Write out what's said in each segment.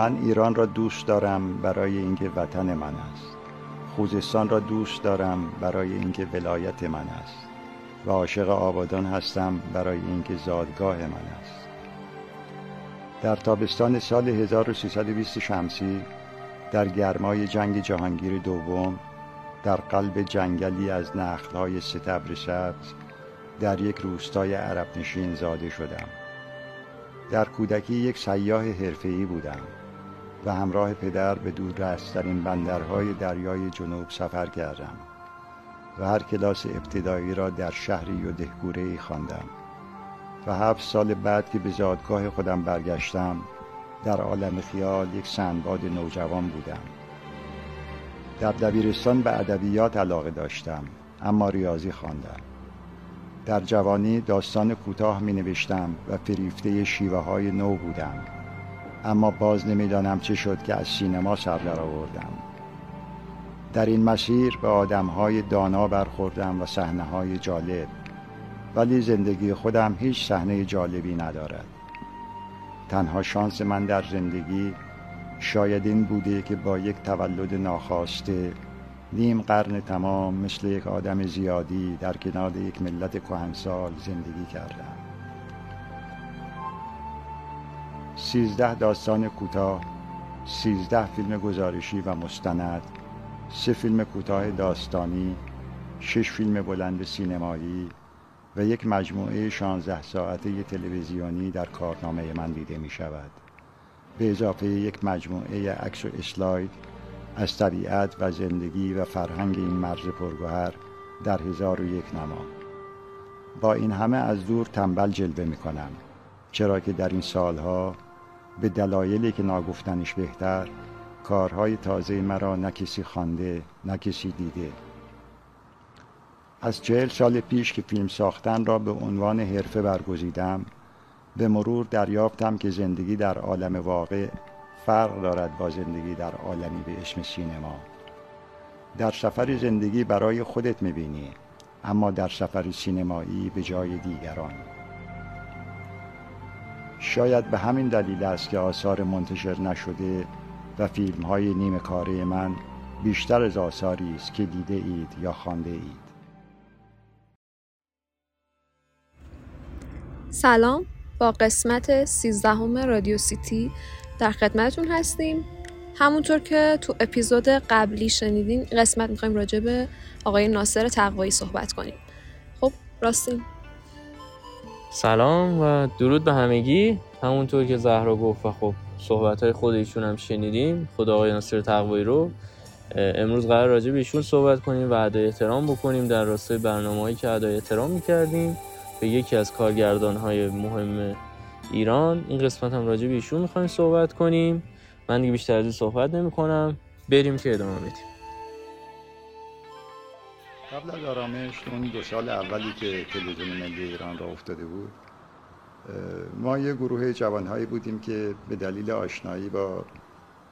من ایران را دوست دارم برای اینکه وطن من است. خوزستان را دوست دارم برای اینکه ولایت من است. و عاشق آبادان هستم برای اینکه زادگاه من است. در تابستان سال 1320 شمسی در گرمای جنگ جهانگیر دوم در قلب جنگلی از نخلهای ستبر سبز در یک روستای عرب نشین زاده شدم. در کودکی یک سیاه حرفه‌ای بودم. و همراه پدر به دوررسترین بندرهای دریای جنوب سفر کردم و هر کلاس ابتدایی را در شهری و دهگوره خواندم و هفت سال بعد که به زادگاه خودم برگشتم در عالم خیال یک سندباد نوجوان بودم. در دبیرستان به ادبیات علاقه داشتم اما ریاضی خواندم. در جوانی داستان کوتاه می نوشتم و فریفته شیوه های نو بودم. اما باز نمی‌دانم چه شد که از سینما سر در آوردم در این مسیر به آدم های دانا برخوردم و صحنه های جالب ولی زندگی خودم هیچ صحنه جالبی ندارد. تنها شانس من در زندگی شاید این بوده که با یک تولد ناخواسته نیم قرن تمام مثل یک آدم زیادی در کنار یک ملت کهنسال زندگی کردم. سیزده داستان کوتاه سیزده فیلم گزارشی و مستند سه فیلم کوتاه داستانی شش فیلم بلند سینمایی و یک مجموعه 16 ساعته تلویزیونی در کارنامه من دیده می شود. به اضافه یک مجموعه عکس و اسلاید از طبیعت و زندگی و فرهنگ این مرز پرگوهر در هزار و یک نما. با این همه از دور تنبل جلوه می کنم. چرا که در این سالها به دلایلی که ناگفتنش بهتر کارهای تازه مرا نه کسی خوانده نه کسی دیده. از چهل سال پیش که فیلم ساختن را به عنوان حرفه برگزیدم به مرور دریافتم که زندگی در عالم واقع فرق دارد با زندگی در عالمی به اسم سینما. در سفر زندگی برای خودت می‌بینی اما در سفر سینمایی به جای دیگران. شاید به همین دلیل است که آثار منتشر نشده و فیلم های نیمه کاره من بیشتر از آثاری است که دیده اید یا خوانده اید. سلام با قسمت سیزدهم رادیو سیتی در خدمتتون هستیم. همونطور که تو اپیزود قبلی شنیدین قسمت می‌خوایم راجع به آقای ناصر تقوایی صحبت کنیم. خب راستین. سلام و درود به همگی. همونطور که زهرا گفت و خب صحبت های خود ایشون هم شنیدیم خدا آقای ناصر تقوایی رو. امروز قرار راجع به ایشون صحبت کنیم و ادای احترام بکنیم. در راستای برنامه هایی که ادای احترام می‌کردیم به یکی از کارگردان های مهم ایران این قسمت هم راجع به ایشون می‌خوایم صحبت کنیم. من دیگه بیشتر از این صحبت نمی کنم بریم که ادامه بدیم. قبل از آرامش اون دو سال اولی که تلویزیون ملی ایران را افتاده بود ما یه گروه جوانهایی بودیم که به دلیل آشنایی با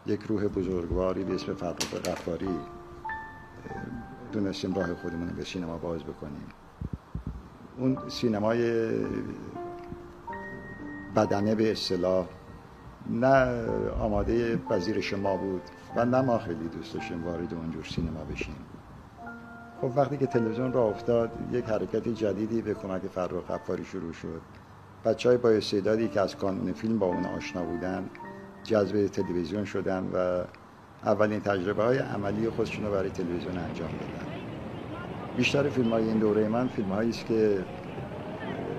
یک روح بزرگواری به اسم فرخ غفاری دونستیم راه خودمون به سینما باز بکنیم. اون سینمای بدنه به اصطلاح نه آماده پذیرش ما بود و نه ما خیلی دوست داشتیم وارد اونجور سینما بشیم. خب وقتی که تلویزیون را افتاد یک حرکت جدیدی به کمک فرخ غفاری شروع شد. بچه های با استعدادی که از کانون فیلم با اون آشنا بودن جذب تلویزیون شدن و اولین تجربه های عملی خودشون رو برای تلویزیون انجام دادن. بیشتر فیلم های این دوره من فیلم هایی است که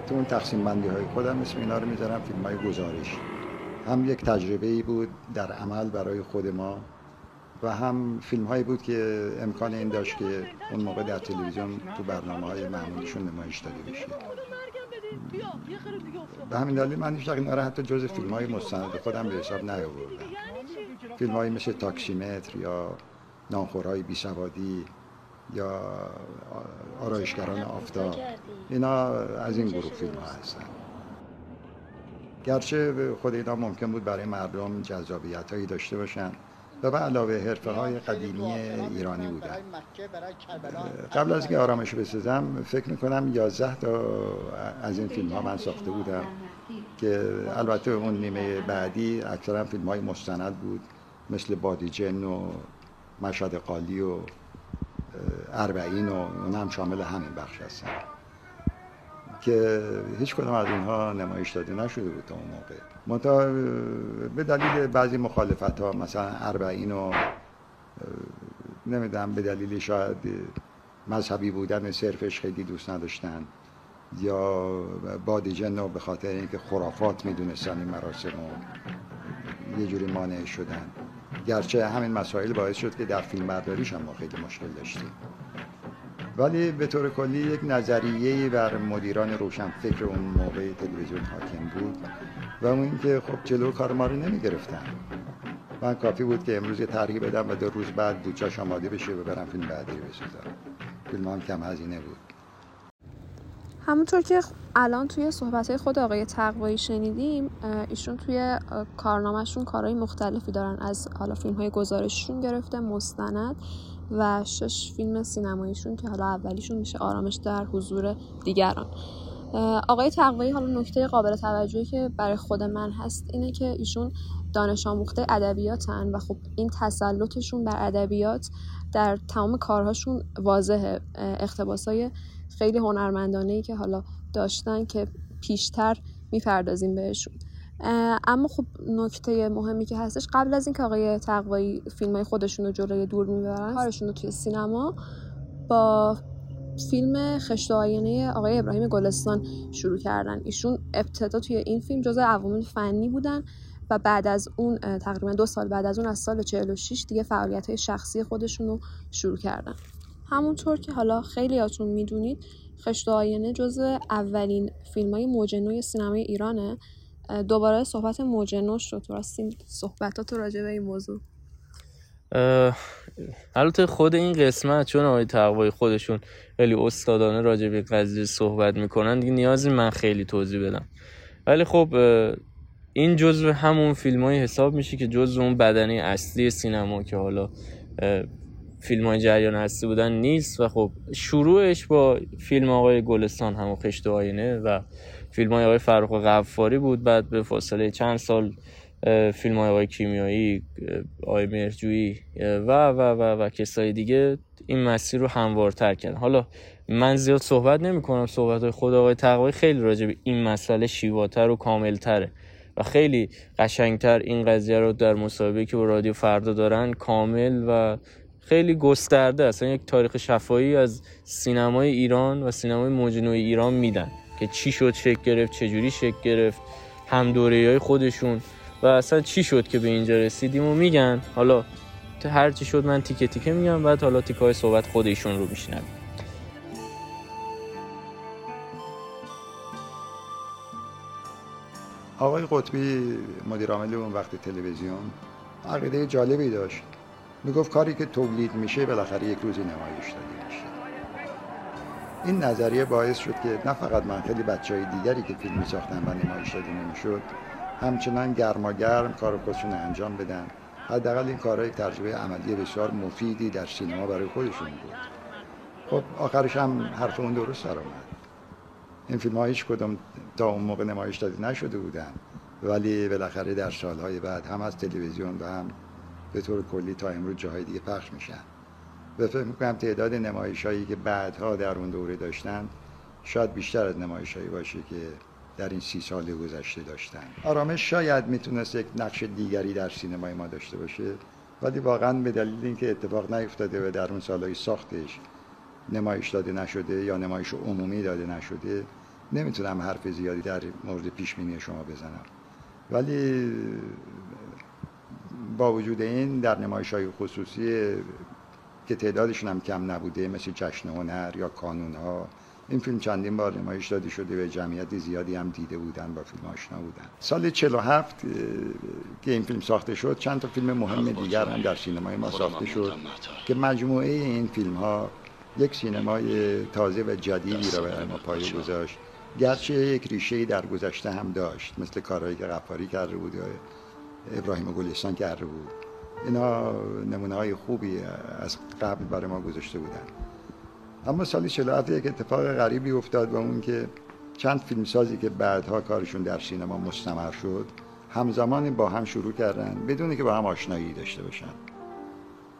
تو اون تقسیم بندی های خودم اسم اینا رو می‌ذارم فیلم های گزارش. هم یک تجربه ای بود در عمل برای خود ما. و هم فیلم هایی بود که امکان این داشت که اون موقع در تلویزیون تو برنامه های معمولیشون نمایش داده بشه. به همین دلیل من هیچ اینا حتی جز فیلم های مستند خودم به حساب نیاوردم. فیلم هایی مثل تاکسیمتر یا نانخورهای بی سوادی یا آرایشگران آفتاب اینا از این گروه فیلم ها هستن. گرچه خود اینا ممکن بود برای مردم جذابیت هایی داشته باشن و به علاوه حرفه های قدیمی ایرانی بودن. قبل از اینکه آرامش بسازم فکر می‌کنم 11 تا از این فیلم ها من ساخته بودم که البته اون نیمه بعدی اکثرا فیلم های مستند بود مثل بادیجن و مشهد قالی و اربعین و اون هم شامل همین بخش هستن که هیچ کدام از اینها نمایش داده نشده بود تا اون موقع. به دلیل بعضی مخالفت ها مثلا اربعین و نمی‌دونم به دلیل شاید مذهبی بودن صرفش خیلی دوست نداشتن یا بادیجن رو به خاطر اینکه خرافات می‌دونستن این مراسم و یه جوری مانع شدن. گرچه همین مسائل باعث شد که در فیلم برداریش هم ما خیلی مشکل داشتیم. ولی به طور کلی یک نظریه بر مدیران روشن فکر اون موقع تلویزیون حاکم بود. و اون اینکه خب جلو کار ما رو نمی گرفتن من کافی بود که امروز طرحی بدم و دو روز بعد بودجاش آماده بشه و برم فیلم بعدی بسازم. فیلم هم کم هزینه بود. همونطور که الان توی صحبت خود آقای تقوایی شنیدیم ایشون توی کارنامهشون کارهای مختلفی دارن. از حالا فیلم های گزارششون گرفته مستند و شش فیلم سینماییشون که حالا اولیشون میشه آرامش در حضور دیگران. آقای تقوایی حالا نکته قابل توجهی که برای خود من هست اینه که ایشون دانش آموخته ادبیاتن و خب این تسلطشون بر ادبیات در تمام کارهاشون واضحه. اقتباسای خیلی هنرمندانه که حالا داشتن که پیشتر می‌پردازیم بهشون. اما خب نکته مهمی که هستش قبل از اینکه آقای تقوایی فیلم های خودشون رو جلوی دور می‌برن کارشون رو توی سینما با فیلم خشت آینه آقای ابراهیم گلستان شروع کردن. ایشون ابتدا توی این فیلم جزء عوامل فنی بودن و بعد از اون تقریبا دو سال بعد از اون از سال 46 دیگه فعالیت های شخصی خودشون رو شروع کردن. همونطور که حالا خیلی هاتون می‌دونید خشت آینه جزء اولین فیلم های موج سینمای ایرانه. دوباره صحبت موج نو شد. راستین صحبتات راجع به این موضوع. البته خود این قسمت چون آقای تقوای خودشون خیلی استادانه راجع به قضیه صحبت می‌کنن دیگه نیازی من خیلی توضیح بدم. ولی خب این جزء همون فیلم های حساب میشه که جزء اون بدنه اصلی سینما که حالا فیلم های جریان هستی بودن نیست و خب شروعش با فیلم آقای گلستان همون خشت آینه و فیلم های آقای فرخ غفاری بود. بعد به فاصله چند سال فیلم های آقای کیمیایی آقای مرجویی و و و و کسای دیگه این مسیر رو هموارتر کردن. حالا من زیاد صحبت نمی کنم صحبت های خود آقای تقوی خیلی راجع به این مسئله شیواتر و کاملتره. و خیلی قشنگتر این قضیه رو در مسابقه که با رادیو فردا دارن کامل و خیلی گسترده. اصلا یک تاریخ شفایی از سینمای ایران و سینمای موجنوی ایران میدن که چی شد شکل گرفت چجوری شکل گرفت هم دوره های خودشون. و اصلا چی شد که به اینجا رسیدیم و میگن حالا هر چی شد من تیکه تیکه میگم بعد حالا تیکه های صحبت خودشون رو میشنم آقای قطبی مدیر عامل اون وقت تلویزیون عقیده جالبی داشت. می‌گفت کاری که تولید میشه بالاخره یک روزی نمایش داده میشه. این نظریه باعث شد که نه فقط من خیلی بچه های دیگری که فیلم ساختن و نمایش داده نمی‌شد همچنان گرماگرم کار خودشون انجام بدن. حداقل این کارها یک تجربه عملی بسیار مفیدی در سینما برای خودشون بود. خب آخرش هم حرف اون درست در این فیلم ها هیچ کدوم تا اون موقع نمایش داده نشده بودن. ولی بالاخره در سالهای بعد هم از تلویزیون و هم به طور کلی تا امروز جاهای دیگه پخش میشن. و فکر می‌کنم تعداد نمایش هایی که بعدها در اون دوره داشتن شاید بیشتر از نمایش هایی باشه که در این سی سال گذشته داشتن. آرامش شاید می‌تونست یک نقش دیگری در سینمای ما داشته باشه ولی واقعا به دلیل اینکه اتفاق نیفتاده و در اون سالهای ساختش نمایش داده نشده یا نمایش عمومی داده نشده نمی‌تونم حرف زیادی در مورد پیش شما بزنم. ولی با وجود این در نمایش های خصوصی که تعدادشون هم کم نبوده مثل جشن هنر یا کانون ها این فیلم چندین بار نمایش داده شده و جمعیت زیادی هم دیده بودن با فیلم آشنا بودن. سال 47 که این فیلم ساخته شد چند تا فیلم مهم دیگر هم در سینمای ما ساخته شد که مجموعه این فیلم ها یک سینمای تازه و جدیدی را برای ما پایه گذاشت. گرچه یک ریشه در گذشته هم داشت مثل کارهایی که غفاری کرده بود یا ابراهیم گلستان کرده بود. اینا نمونه های خوبی از قبل برای ما گذاشته بودن. اما سال 47 یک اتفاق غریبی افتاد و اون که چند فیلمسازی که بعدها کارشون در سینما مستمر شد همزمان با هم شروع کردن بدون که با هم آشنایی داشته باشن.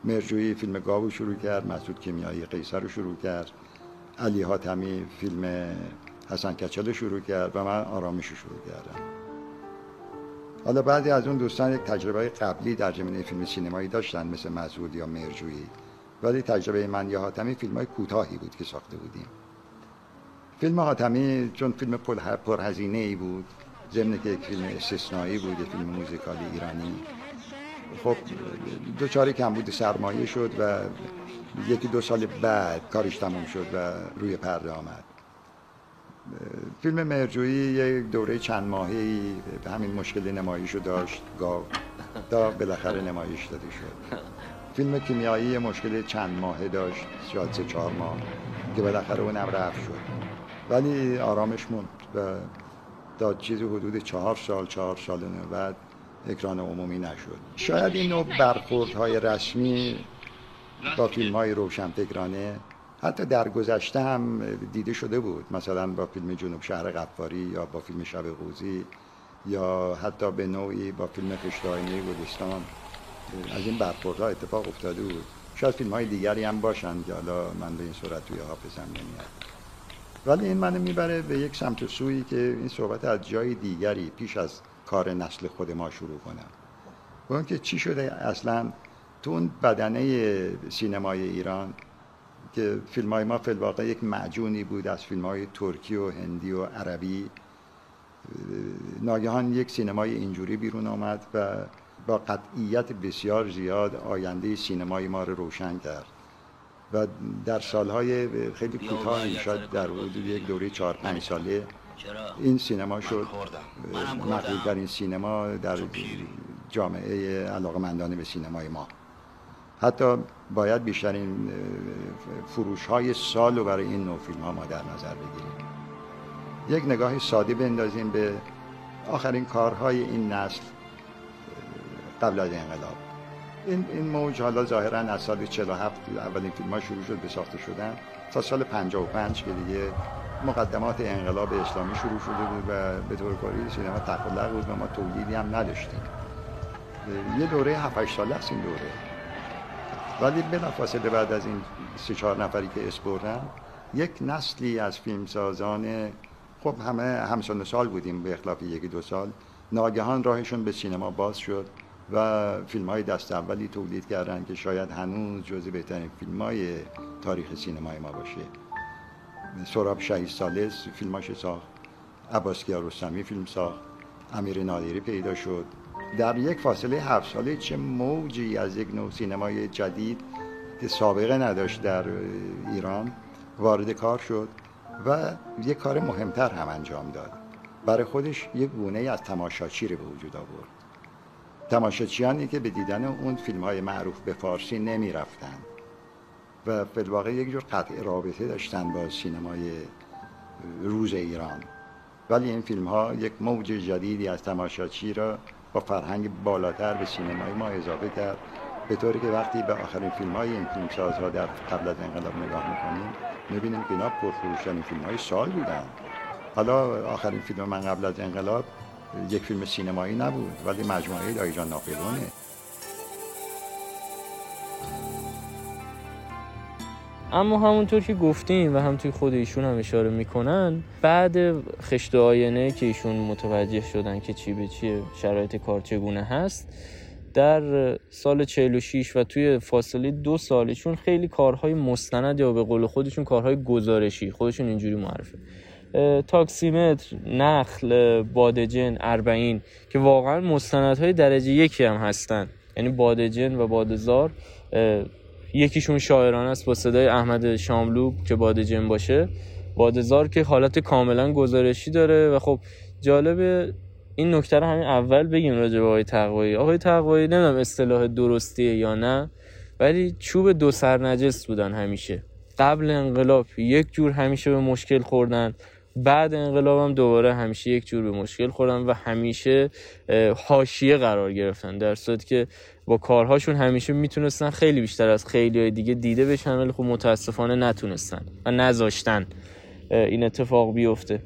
مرجویی فیلم گاو شروع کرد مسعود کیمیایی قیصر رو شروع کرد علی حاتمی فیلم حسن کچل شروع کرد و من آرامش رو شروع کردم. حالا بعضی از اون دوستان یک تجربه قبلی در زمینه فیلم سینمایی داشتن مثل مسعود یا مرجویی. ولی تجربه من یا حاتمی فیلم های کوتاهی بود که ساخته بودیم. فیلم حاتمی چون فیلم پرهزینه ای بود ضمن که یک فیلم استثنایی بود فیلم موزیکالی ایرانی. خب دوچاری کمبود سرمایه شد و یکی دو سال بعد کارش تموم شد و روی پرده آمد. فیلم مرجویی یک دوره چند ماهی به همین مشکل نمایش رو داشت گاو تا بالاخره نمایش داده شد. فیلم کیمیایی مشکل چند ماهه داشت شاید سه چهار ماه که بالاخره اونم رفت شد. ولی آرامش موند و تا چیزی حدود چهار سال چهار سال بعد اکران عمومی نشد. شاید این نوع برخوردهای رسمی با فیلم های روشنفکرانه حتی در گذشته هم دیده شده بود. مثلا با فیلم جنوب شهر غفاری یا با فیلم شب قوزی یا حتی به نوعی با فیلم خشتاینه گلستان. از این برخوردها اتفاق افتاده بود. شاید فیلم های دیگری هم باشند که حالا من به این صورت توی حافظم نمیاد ولی این منو می‌بره به یک سمت سویی که این صحبت از جای دیگری پیش از کار نسل خود ما شروع کنم. اون که چی شده اصلا؟ تو اون بدنه سینمای ایران که فیلم های ما فیلواقع یک معجونی بود از فیلم های ترکی و هندی و عربی. ناگهان یک سینمای اینجوری بیرون آمد و با قطعیت بسیار زیاد آینده سینمای ما رو روشن کرد. و در سالهای خیلی کوتاه شاید در حدود یک دوره چهار پنج ساله این سینما شد. مقبول در این سینما در جامعه علاقمندانه به سینمای ما. حتی باید بیشترین فروش های سال رو برای این نوع فیلم ها ما در نظر بگیریم. یک نگاه ساده بندازیم به آخرین کارهای این نسل. قبل از انقلاب. این این موج حالا ظاهرا از سال 47 اولین فیلم ها شروع شد به ساخته شدن تا سال 55 که دیگه مقدمات انقلاب اسلامی شروع شده بود و به طور کلی سینما تقلق بود و ما تولیدی هم نداشتیم. یه دوره 7 ساله است این دوره. ولی بلافاصله بعد از این سه چهار نفری که اسپردن یک نسلی از فیلمسازان خب همه همسان سال بودیم به اخلاف یکی دو سال ناگهان راهشون به سینما باز شد. و فیلم های دست اولی تولید کردن که شاید هنوز جزو بهترین فیلم های تاریخ سینمای ما باشه. سراب شهید سالس فیلماش ساخت. عباس رستمی فیلم ساخت. امیر نادری پیدا شد. در یک فاصله هفت ساله چه موجی از یک نوع سینمای جدید که سابقه نداشت در ایران وارد کار شد و یک کار مهمتر هم انجام داد. برای خودش یک گونه از تماشاچی رو به وجود آورد. تماشاچیانی که به دیدن اون فیلم های معروف به فارسی نمی رفتن و فلواقع یک جور قطع رابطه داشتن با سینمای روز ایران. ولی این فیلم ها یک موج جدیدی از تماشاچی را با فرهنگ بالاتر به سینمای ما اضافه کرد. به طوری که وقتی به آخرین فیلم های این فیلمسازها در قبل از انقلاب نگاه می‌کنیم می‌بینیم که اینا پرفروشترین فیلم های سال بودن. حالا آخرین فیلم من قبل از انقلاب یک فیلم سینمایی نبود ولی مجموعه دایجان ناپلونه اما همونطور که گفتیم و هم توی خود ایشون هم اشاره می‌کنن بعد خشت آینه که ایشون متوجه شدن که چی به چیه شرایط کار چگونه هست در سال 46 و توی فاصله دو سالشون خیلی کارهای مستند یا به قول خودشون کارهای گزارشی خودشون اینجوری معرفه. تاکسیمتر نخل بادجن اربعین که واقعا مستندهای درجه یکی هم هستن. یعنی بادجن و بادزار یکیشون شاعران است با صدای احمد شاملو که بادجن باشه. بادزار که حالت کاملا گزارشی داره و خب جالب این نکته رو همین اول بگیم راجع به آقای تقوایی. آقای تقوایی نمی‌دونم اصطلاح درستیه یا نه ولی چوب دو سر نجس بودن همیشه. قبل انقلاب یک جور همیشه به مشکل خوردن. بعد انقلاب هم دوباره همیشه یک جور به مشکل خوردن و همیشه حاشیه قرار گرفتن. در صورتی که با کارهاشون همیشه می‌تونستن خیلی بیشتر از خیلی های دیگه دیده بشن ولی خب متاسفانه نتونستن و نذاشتن این اتفاق بیفته.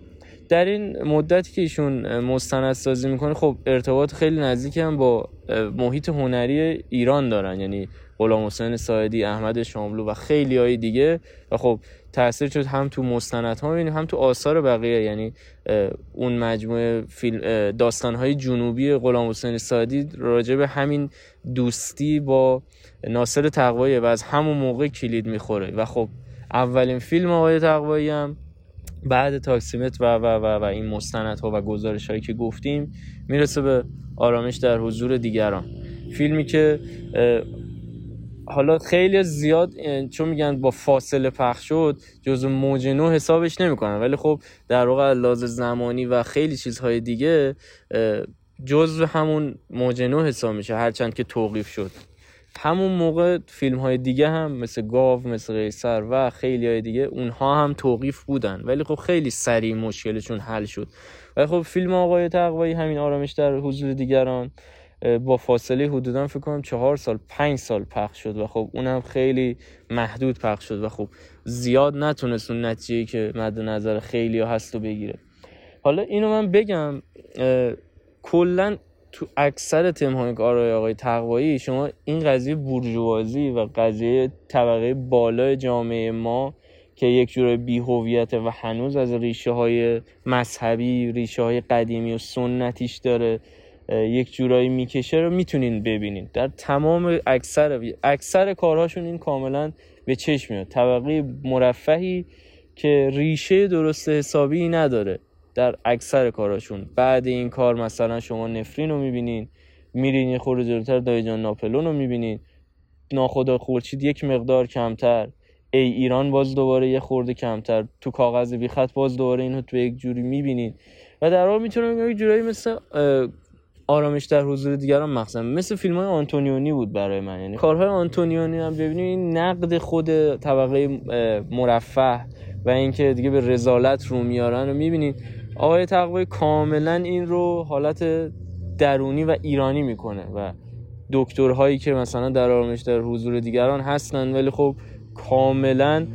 در این مدتی که ایشون مستندسازی می‌کنه خب ارتباط خیلی نزدیک هم با محیط هنری ایران دارن. یعنی غلام حسین سایدی احمد شاملو و خیلی های دیگه. و خب تاثیر شد هم تو مستند ها می‌بینیم هم تو آثار بقیه. یعنی اون مجموعه فیلم داستان های جنوبی غلام حسین سایدی راجع به همین دوستی با ناصر تقوایی و از همون موقع کلید می‌خوره. و خب اولین فیلم آقای تقوایی هم بعد تاکسیمت و و و, و این مستندها و گزارش هایی که گفتیم می‌رسه به آرامش در حضور دیگران. فیلمی که حالا خیلی زیاد چون میگن با فاصله پخش شد جزو موج نو حسابش نمی‌کنن. ولی خب در واقع لحاظ زمانی و خیلی چیزهای دیگه جزو همون موج نو حساب میشه هرچند که توقیف شد. همون موقع فیلم های دیگه هم مثل گاو مثل قیصر و خیلی های دیگه اونها هم توقیف بودن. ولی خب خیلی سریع مشکلشون حل شد. ولی خب فیلم آقای تقوایی همین آرامش در حضور دیگران. با فاصله حدودا فکر کنم چهار سال پنج سال پخش شد و خب اونم خیلی محدود پخش شد و خب زیاد نتونست اون نتیجه که مد نظر خیلی ها هست و بگیره. حالا اینو من بگم کلا تو اکثر تمهای آقای تقوایی شما این قضیه بورژوازی و قضیه طبقه بالای جامعه ما که یک جور بیهویت و هنوز از ریشه های مذهبی ریشه های قدیمی و سنتیش داره یک جورایی می‌کشه رو می‌تونین ببینین. در تمام اکثر اکثر کارهاشون این کاملا به چشم میاد. طبقه مرفهی که ریشه درست حسابی نداره در اکثر کاراشون بعد این کار مثلا شما نفرین رو می‌بینین میرین یه خورده جلوتر دایجان ناپلون رو می‌بینین. ناخدا خورشید یک مقدار کمتر. ای ایران باز دوباره یه خورده کمتر. تو کاغذ بی خط باز دوباره اینو تو یک جوری می‌بینین. و در واقع می‌تونم یک جورایی مثل آرامش در حضور دیگران مخصوصا مثل فیلم های آنتونیونی بود برای من. یعنی کارهای آنتونیونی هم ببینید این نقد خود طبقه مرفه و اینکه دیگه به رزالت رو میارن رو می‌بینید آقای تقوی کاملا این رو حالت درونی و ایرانی می‌کنه و دکترهایی که مثلا در آرامش در حضور دیگران هستن ولی خب کاملا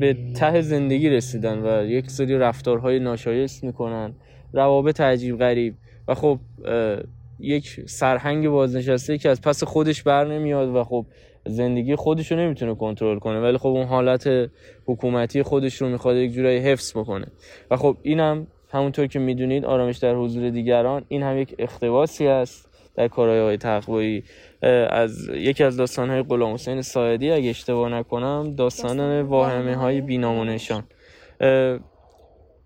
به ته زندگی رسیدن و یک سری رفتارهای ناشایست می‌کنن. روابط عجیب غریب. و خب یک سرهنگ بازنشسته که از پس خودش بر نمیاد و خب زندگی خودش رو نمی‌تونه کنترل کنه ولی خب اون حالت حکومتی خودش رو می‌خواد یک جورایی حفظ بکنه. و خب اینم همونطور که می‌دونید آرامش در حضور دیگران این هم یک اختباسی است در کارهای های تقوایی از یکی از داستان های غلام حسین سایدی اگه اشتباه نکنم داستان واهمه های بینامونشان.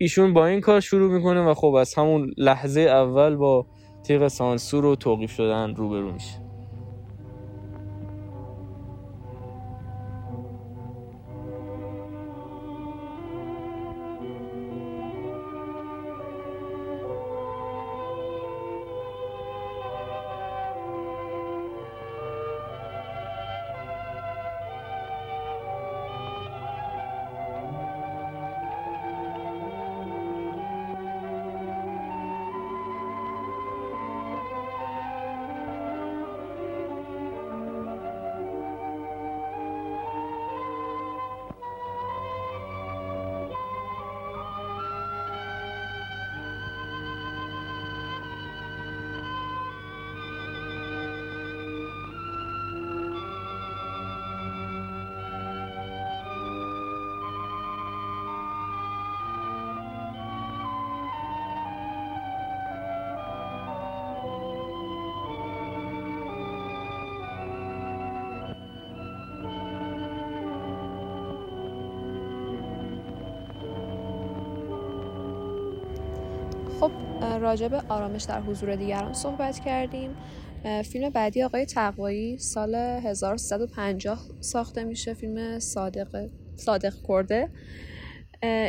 ایشون با این کار شروع می‌کنه و خب از همون لحظه اول با تیغ سانسور و توقیف شدن روبرو میشه. راجع به آرامش در حضور دیگران صحبت کردیم. فیلم بعدی آقای تقوایی سال 1350 ساخته میشه فیلم صادق صادق کرده.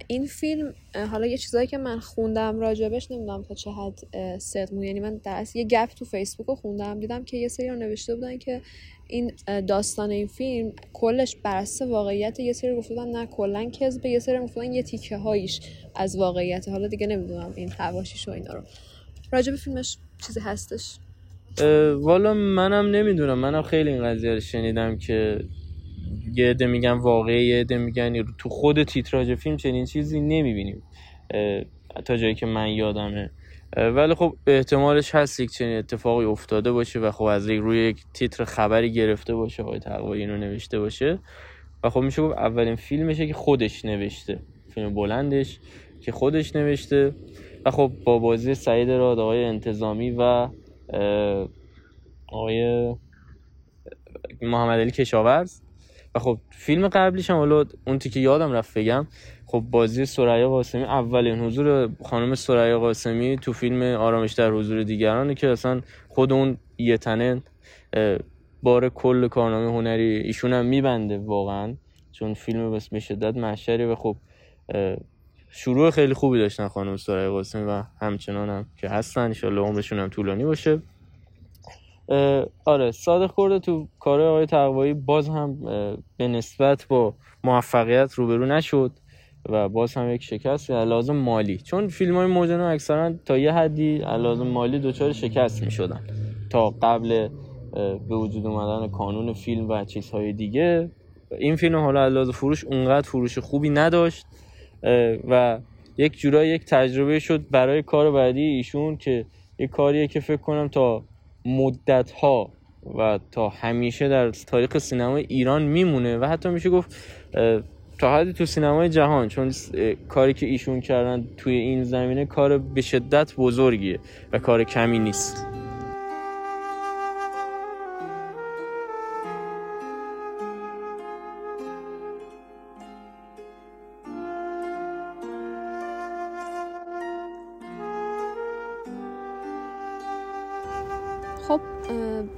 این فیلم حالا یه چیزایی که من خوندم راجبش نمی‌دونم تا چه حد صدق یعنی من در یه گپ تو فیسبوک رو خوندم دیدم که یه سری رو نوشته بودن که این داستان این فیلم کلش بر اساس واقعیت یه سری گفتن نه کلا کذب یه سری گفتن یه تیکه هایش از واقعیت حالا دیگه نمی‌دونم این حواشیش و اینا رو. راجب فیلمش چیزی هستش؟ والا منم نمی‌دونم. منم خیلی این قضیه رو شنیدم که یه عده میگن واقعی یه عده میگن تو خود تیتراژ فیلم چنین چیزی نمی‌بینیم. تا جایی که من یادمه. ولی خب احتمالش هست یک چنین اتفاقی افتاده باشه و خب از روی یک تیتر خبری گرفته باشه آقای تقوایی اینو نوشته باشه. و خب میشه گفت اولین فیلمشه که خودش نوشته. فیلم بلندش که خودش نوشته. و خب با بازی سعید راد آقای انتظامی و آقای محمد علی کشاورز. و خب فیلم قبلیش هم حالا اون که یادم رفت بگم. خب بازی سریا قاسمی اولین حضور خانم سریا قاسمی تو فیلم آرامش در حضور دیگرانه که اصلا خود اون یه تنه بار کل کارنامه هنری ایشون هم میبنده واقعا. چون فیلم بس به شدت محشری و خب شروع خیلی خوبی داشتن خانم سرای قاسمی و همچنان هم که هستن. انشالله عمرشون هم طولانی باشه. آره صادق کرده تو کار آقای تقوایی. باز هم به نسبت با موفقیت روبرو نشد و باز هم یک شکست. لازم مالی. چون فیلم های موجنو اکثرا تا یه حدی لازم مالی دچار شکست می شدن تا قبل به وجود اومدن کانون فیلم و چیزهای دیگه. این فیلم حالا لازم فروش اونقدر فروش خوبی نداشت. و یک جورایی یک تجربه شد برای کار بعدی ایشون که یک کاریه که فکر کنم تا مدت ها و تا همیشه در تاریخ سینما ایران میمونه و حتی میشه گفت تا حدی تو سینمای جهان چون کاری که ایشون کردن توی این زمینه کار به شدت بزرگیه و کار کمی نیست. خب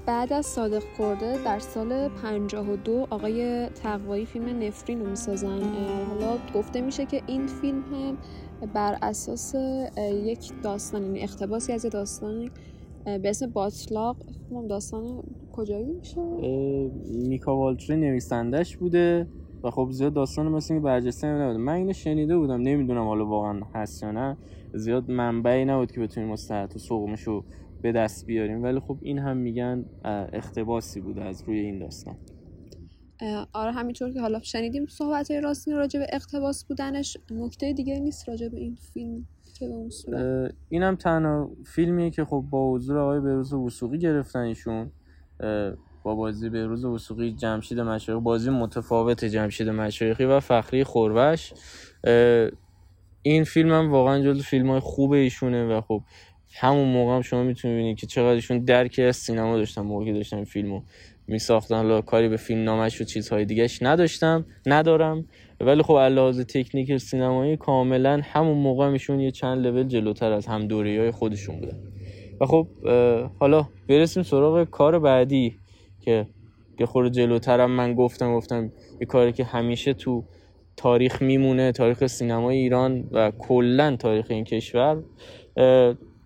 بعد از صادق کرده در سال 52 آقای تقوایی فیلم نفرین رو می‌سازن. حالا گفته میشه که این فیلم هم بر اساس یک داستان یعنی اختباسی از داستان به اسم باطلاق داستان کجایی میشه؟ میکا والتری نویسندش بوده و خب زیاد داستان مثل این برجسته نبود من اینو شنیده بودم نمی‌دونم حالا واقعا هست یا نه. زیاد منبعی نبود که بتونیم مستحت و سوقمشو به دست بیاریم. ولی خب این هم میگن اختباسی بوده از روی این داستان. آره همینطور که حالا شنیدیم صحبت های راستین راجع به اقتباس بودنش نکته دیگه نیست راجع به این فیلم که به اون صورت. این هم تنها فیلمیه که خب با حضور آقای بروز وسوقی گرفتن ایشون. با بازی بهروز وسوقی جمشید مشایخی بازی متفاوت جمشید مشایخی و فخری خوربش. این فیلم هم واقعا جز فیلم های خوب ایشونه و خب همون موقع هم شما می‌تونید ببینید که چقدر ایشون درک از سینما داشتن موقعی که داشتن فیلمو می ساختن کاری به فیلم نامش و چیزهای دیگهش نداشتم ندارم. ولی خب علاوه تکنیک سینمایی کاملا همون موقع میشون یه چند لول جلوتر از هم دوره های خودشون بودن. و خب حالا برسیم سراغ کار بعدی که که خود جلوترم من گفتم گفتم یه کاری که همیشه تو تاریخ میمونه تاریخ سینمای ایران و کلا تاریخ این کشور.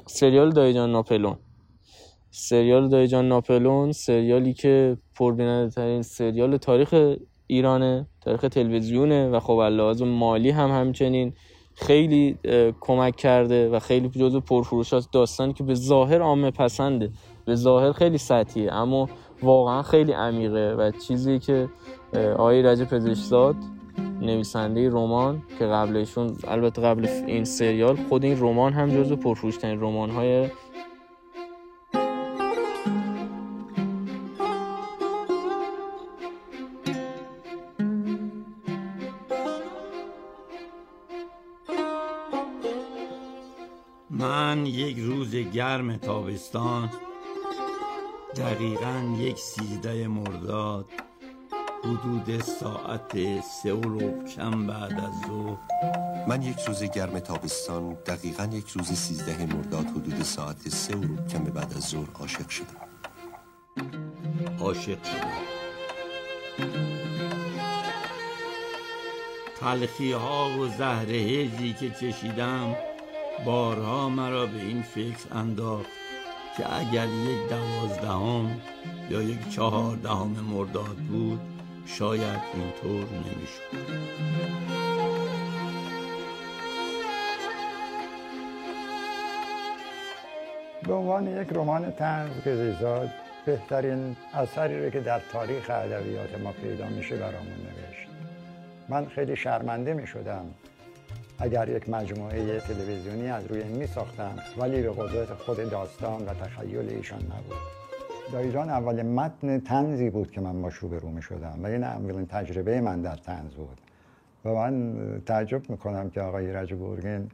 سریال دایجان ناپلون. سریال دایجان ناپلون سریالی که پربیننده ترین سریال تاریخ ایرانه تاریخ تلویزیونه و خب لحاظ مالی هم همچنین خیلی کمک کرده و خیلی جزو پرفروش هست داستانی که به ظاهر عامه پسنده به ظاهر خیلی سطحیه اما واقعا خیلی عمیقه و چیزی که آقای رجب پزشکزاد نویسنده رمان که قبلشون البته قبل این سریال خود این رمان هم جزو پرفروشترین رمان های من یک روز گرم تابستان دقیقا یک سیزده مرداد. حدود ساعت سه و کم بعد از ظهر. من یک روز گرم تابستان دقیقا یک روز سیزده مرداد حدود ساعت سه و کم بعد از ظهر عاشق شدم. عاشق شدم. تلخی ها و زهر هجی که چشیدم بارها مرا به این فکر انداخت که اگر یک دوازدهم یا یک چهاردهم مرداد بود شاید اینطور نمی‌شد. به عنوان یک رمان تنز قزیزاد بهترین اثری رو که در تاریخ ادبیات ما پیدا میشه برامون نوشت. من خیلی شرمنده می شدم اگر یک مجموعه تلویزیونی از روی این می ساختم ولی به قدرت خود داستان و تخیل ایشان نبود. دایجان اول متن تنزی بود که من با روبرو می شدم. و این اولین تجربه من در تنز بود. و من تعجب می‌کنم که آقای گورگین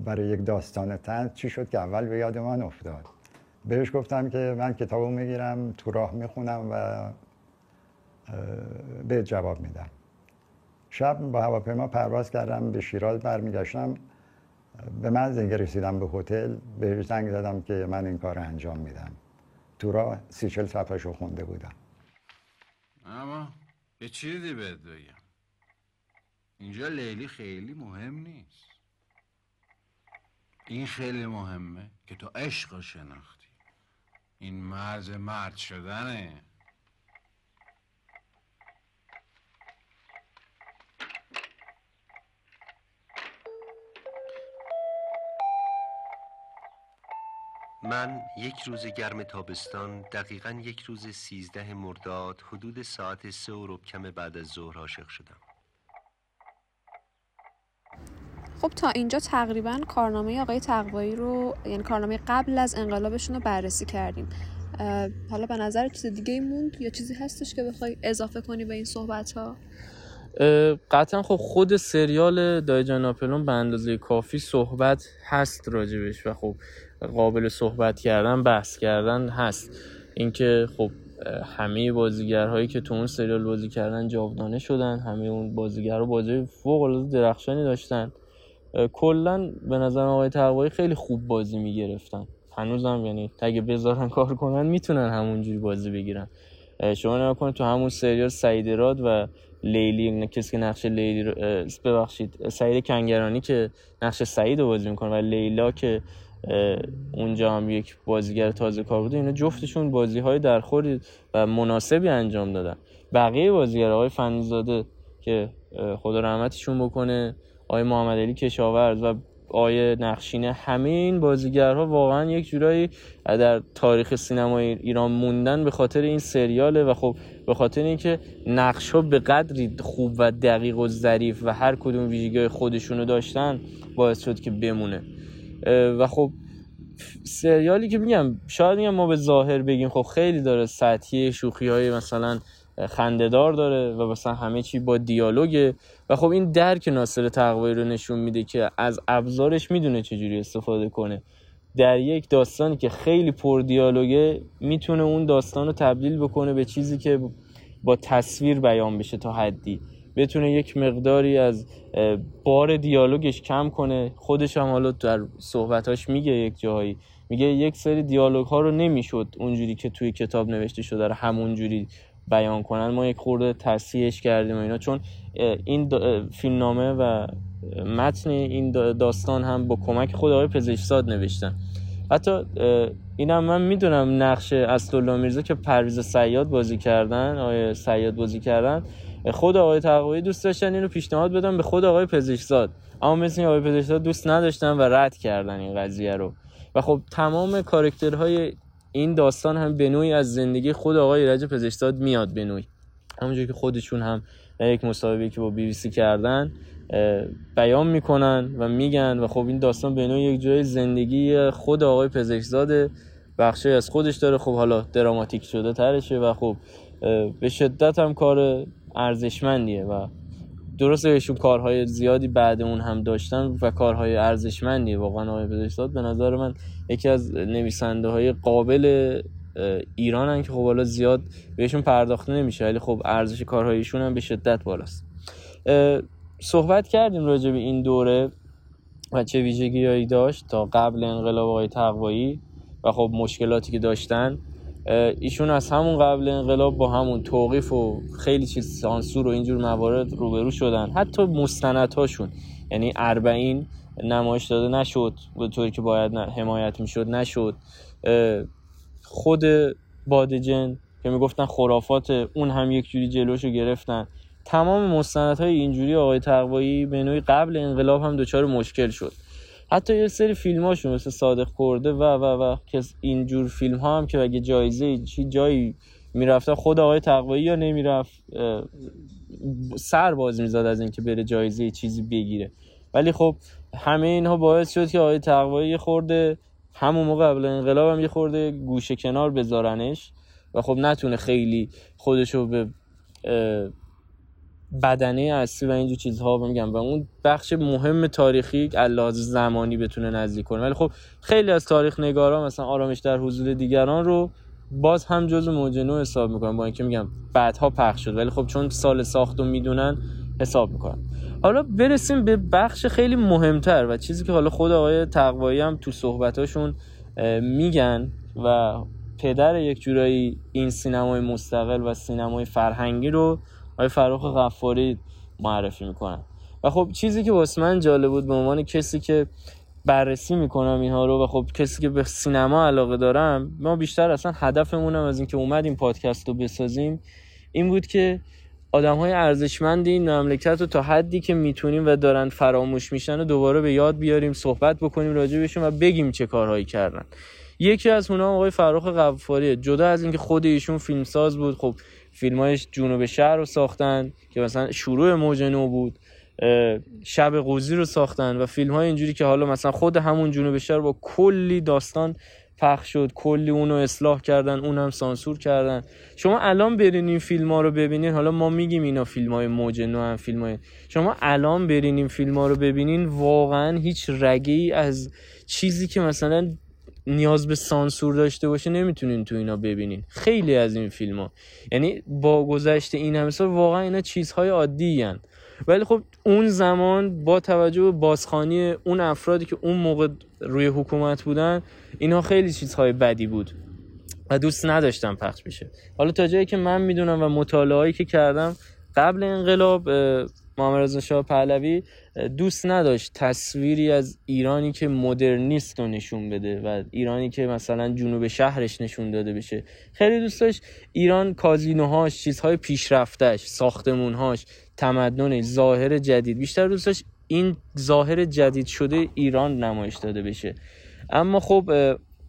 برای یک داستان تنز چی شد که اول به یاد من افتاد. بهش گفتم که من کتابو می‌گیرم تو راه می‌خونم و به جواب میدم. شب با هواپیما پرواز کردم به شیراز برمیگشتم. به من زنگ رسیدم به هتل. بهش زنگ زدم که من این کار انجام میدم. تو راه سی چل صفحه خونده بودم. اما یه چیزی بهت بگم. اینجا لیلی خیلی مهم نیست. این خیلی مهمه که تو عشق شناختی. این مرز مرد شدنه. من یک روز گرم تابستان دقیقا یک روز سیزده مرداد حدود ساعت سه و کم بعد از ظهر عاشق شدم. خب تا اینجا تقریبا کارنامه آقای تقوایی رو یعنی کارنامه قبل از انقلابشون رو بررسی کردیم. حالا به نظر چیز دیگه موند؟ یا چیزی هستش که بخوای اضافه کنی به این صحبت ها قطعا خب خود سریال دایجان ناپلون به اندازه کافی صحبت هست راجبش و خب قابل صحبت کردن بحث کردن هست. اینکه خب همه بازیگرهایی که تو اون سریال بازی کردن جاودانه شدن. همه اون بازیگرها بازی فوق العاده درخشانی داشتن. کلا به نظر آقای تقوایی خیلی خوب بازی می‌گرفتن. هنوزم یعنی اگه بذارن کار کنن می‌تونن همونجوری بازی بگیرن. شما نگاه کنید تو همون سریال سعید راد و لیلی کسی که نقش لیلی ببخشید سعید کنگرانی که نقش سعید رو بازی می‌کنه و لیلا که اونجا هم یک بازیگر تازه کار بوده. اینا جفتشون بازی های درخوری و مناسبی انجام دادن. بقیه بازیگر های فنیزاده که خدا رحمتشون بکنه آقای محمد علی کشاورز و آقای نقشینه همه این بازیگرها واقعا یک جورایی در تاریخ سینمای ایران موندن به خاطر این سریاله و خب به خاطر اینکه نقش ها به قدری خوب و دقیق و ظریف و هر کدوم ویژگی خودشونو داشتن باعث شد که بمونه. و خب سریالی که میگم شاید میگم ما به ظاهر بگیم خب خیلی داره سطحی شوخی های مثلا خندهدار داره و مثلا همه چی با دیالوگه و خب این درک ناصر تقوایی رو نشون میده که از ابزارش می‌دونه چجوری استفاده کنه. در یک داستانی که خیلی پر دیالوگه می‌تونه اون داستان رو تبدیل بکنه به چیزی که با تصویر بیان بشه تا حدی. بتونه یک مقداری از بار دیالوگش کم کنه. خودش هم حالا در صحبتاش میگه یک جایی میگه یک سری دیالوگ ها رو نمی‌شد اونجوری که توی کتاب نوشته شده رو همونجوری بیان کنن. ما یک خورده تصحیحش کردیم و اینا. چون این فیلمنامه و متن این داستان هم با کمک خود آقای پزشکزاد نوشتن. حتی اینم من می‌دونم نقش اسدالله میرزا که پرویز سیاد بازی کردن آقای سیاد بازی کردن. خود آقای تقوی دوست داشتن اینو پیشنهاد بدم به خود آقای پزشکزاد. اما مثل آقای پزشکزاد دوست نداشتن و رد کردن این قضیه رو. و خب تمام کارکترهای این داستان هم به نوعی از زندگی خود آقای رج پزشکزاد میاد به نوعی. همونجور که خودشون هم در یک مصاحبه که با بی بی سی کردن بیان می‌کنن و میگن و خب این داستان به نوعی یک جای زندگی خود آقای پزشکزاده بخشی از خودش داره. خب حالا دراماتیک شده ترشه و خب به شدت هم کار ارزشمندیه و درست ایشون کارهای زیادی بعد اون هم داشتن و کارهای ارزشمندیه واقعا آقای پزشکزاد. به نظر من یکی از نویسنده های قابل ایران که خب حالا زیاد بهشون پرداخته نمیشه ولی خب ارزش کارهایشون هم به شدت بالاست. صحبت کردیم راجع به این دوره و چه ویژگیهایی داشت تا قبل انقلاب آقای تقوایی و خب مشکلاتی که داشتن. ایشون از همون قبل انقلاب با همون توقیف و خیلی چیز سانسور و اینجور موارد روبرو شدن. حتی مستندهاشون یعنی اربعین نمایش داده نشد به طوری که باید حمایت می‌شد نشد. خود بادجن که می‌گفتن خرافات اون هم یک جوری جلوشو گرفتن. تمام مستندهای اینجوری آقای تقوایی به نوعی قبل انقلاب هم دچار مشکل شد. حتی یه سری فیلم هاشون مثل صادق کرده و و و که اینجور فیلم ها هم که اگه جایزه چی جایی می‌رفته خود آقای تقوایی یا نمی‌رفت سر باز می‌زد از اینکه بره جایزه چیزی بگیره. ولی خب همه اینها باعث شد که آقای تقوایی خورده همون موقع قبل انقلاب هم یه خورده گوشه کنار بذارنش و خب نتونه خیلی خودشو به بدنه اصلی و اینجور چیزها میگم. و اون بخش مهم تاریخی اللحاظ زمانی بتونه نزدیک کنه. ولی خب خیلی از تاریخ نگارا مثلا آرامش در حضور دیگران رو باز هم جز موجنو حساب می‌کنن با اینکه میگم بعدها پخش شد. ولی خب چون سال ساخت و می‌دونن حساب می‌کنن. حالا برسیم به بخش خیلی مهمتر و چیزی که حالا خود آقای تقوایی هم تو صحبتاشون میگن و پدر یک جورایی این سینمای مستقل و سینمای فرهنگی رو آقای فراخ غفاری معرفی می‌کنن. و خب چیزی که واسه من جالب بود به عنوان کسی که بررسی می‌کنم اینها رو و خب کسی که به سینما علاقه دارم ما بیشتر اصلا هدفمونم از اینکه اومدیم پادکست رو بسازیم این بود که آدم های ارزشمند این مملکت رو تا حدی که می‌تونیم و دارن فراموش میشن و دوباره به یاد بیاریم صحبت بکنیم راجع بهشون و بگیم چه کارهایی کردن. یکی از اونها آقای فراخ قفاریه جدا از اینکه خود ایشون فیلمساز بود خب فیلمایش جنوب شهر رو ساختن که مثلا شروع موج نو بود شب قوزی رو ساختن و فیلم های اینجوری که حالا مثلا خود همون جنوب شهر با کلی داستان پخش شد کلی اونو اصلاح کردن اونم سانسور کردن. شما الان برین این فیلم ها رو ببینین حالا ما میگیم اینا فیلم های موج نو هم فیلم های شما الان برین این فیلم ها رو ببینین واقعا هیچ رگی از چیزی که مثلا نیاز به سانسور داشته باشه نمی‌تونین تو اینا ببینین. خیلی از این فیلم ها یعنی با گذشت این همه سال واقعا اینا چیزهای عادی هن. ولی خب اون زمان با توجه به بازخانی اون افرادی که اون موقع روی حکومت بودن اینا خیلی چیزهای بدی بود و دوست نداشتم پخش بشه. حالا تا جایی که من می‌دونم و مطالعهایی که کردم قبل انقلاب محمد رضا شاه پهلوی دوست نداشت تصویری از ایرانی که مدرنیست رو نشون بده و ایرانی که مثلا جنوب شهرش نشون داده بشه. خیلی دوست داشت ایران کازینوهاش چیزهای پیشرفتش ساختمونهاش تمدنش ظاهر جدید. بیشتر دوست داشت این ظاهر جدید شده ایران نمایش داده بشه. اما خب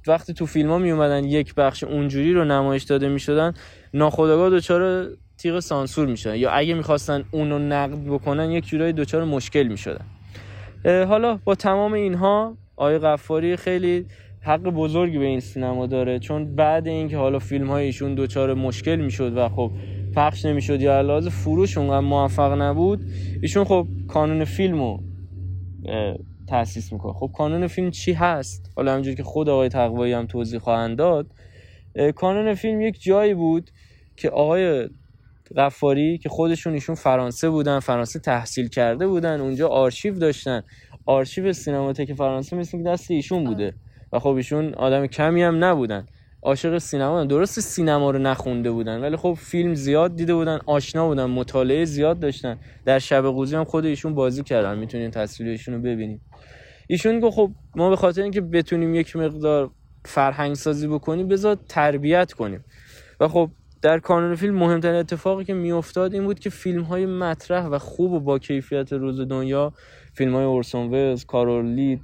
وقتی تو فیلم ها می اومدن یک بخش اونجوری رو نمایش داده می شدن ناخداگاه دچار تیغ سانسور می‌شدن یا اگه می‌خواستن اونو نقد بکنن یک جورایی دچار مشکل می‌شدن. حالا با تمام اینها آقای قفاری خیلی حق بزرگی به این سینما داره. چون بعد اینکه حالا فیلم های ایشون مشکل می‌شد و خب پخش نمی‌شد یا علاوه فروش اونقدر موفق نبود ایشون خب کانون فیلمو تاسیس می‌کنه. خب کانون فیلم چی هست؟ حالا همونجوری که خود آقای تقوایی هم توضیح خواهند داد. کانون فیلم یک جایی بود که آقای غفاری که خودشون ایشون فرانسه بودن فرانسه تحصیل کرده بودن اونجا آرشیو داشتن. آرشیو سینماتک فرانسه مثل که دست ایشون بوده. و خب ایشون آدم کمی هم نبودن. عاشق سینما درست سینما رو نخونده بودن ولی خب فیلم زیاد دیده بودن آشنا بودن مطالعه زیاد داشتن. در شب قوزی هم خود ایشون بازی کردن. می‌تونین تصویرشون رو ببینید ایشون گفت خب ما به خاطر اینکه بتونیم یک مقدار فرهنگ سازی بکنیم بذار تربیت کنیم. و خب در کانون فیلم مهمترین اتفاقی که میافتاد این بود که فیلم های مطرح و خوب و با کیفیت روز دنیا فیلم های اورسون وز، کارول لید،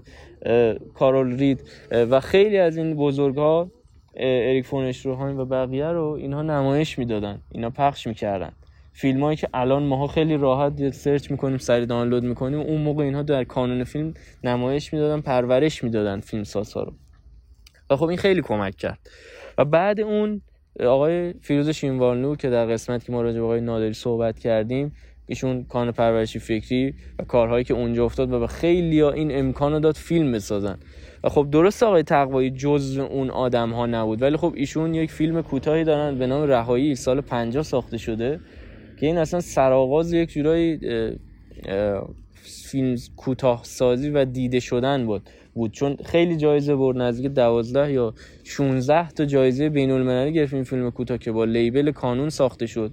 کارول رید و خیلی از این بزرگ ها اریک فونش روهاین و بقیه رو اینها نمایش می‌دادن اینا پخش می‌کردن. فیلم هایی که الان ماها خیلی راحت سرچ می‌کنیم سری دانلود می‌کنیم اون موقع اینها در کانون فیلم نمایش می‌دادن پرورش می‌دادن فیلم سازها رو. و خب این خیلی کمک کرد. و بعد اون آقای فیروز شینوارلو که در قسمت که ما راجع به آقای نادری صحبت کردیم ایشون کان پرورشی فکری و کارهایی که اونجا افتاد و به خیلی ها این امکان داد فیلم بسازن. و خب درست آقای تقوایی جز اون آدم ها نبود ولی خب ایشون یک فیلم کوتاهی دارن به نام رهایی سال 50 ساخته شده که این اصلا سرآغاز یک جورایی فیلم کوتاه سازی و دیده شدن بود. بود. چون خیلی جایزه برد نزدیک 12 یا 16 تا جایزه بین المللی گرفت این فیلم کوتاه که با لیبل کانون ساخته شد.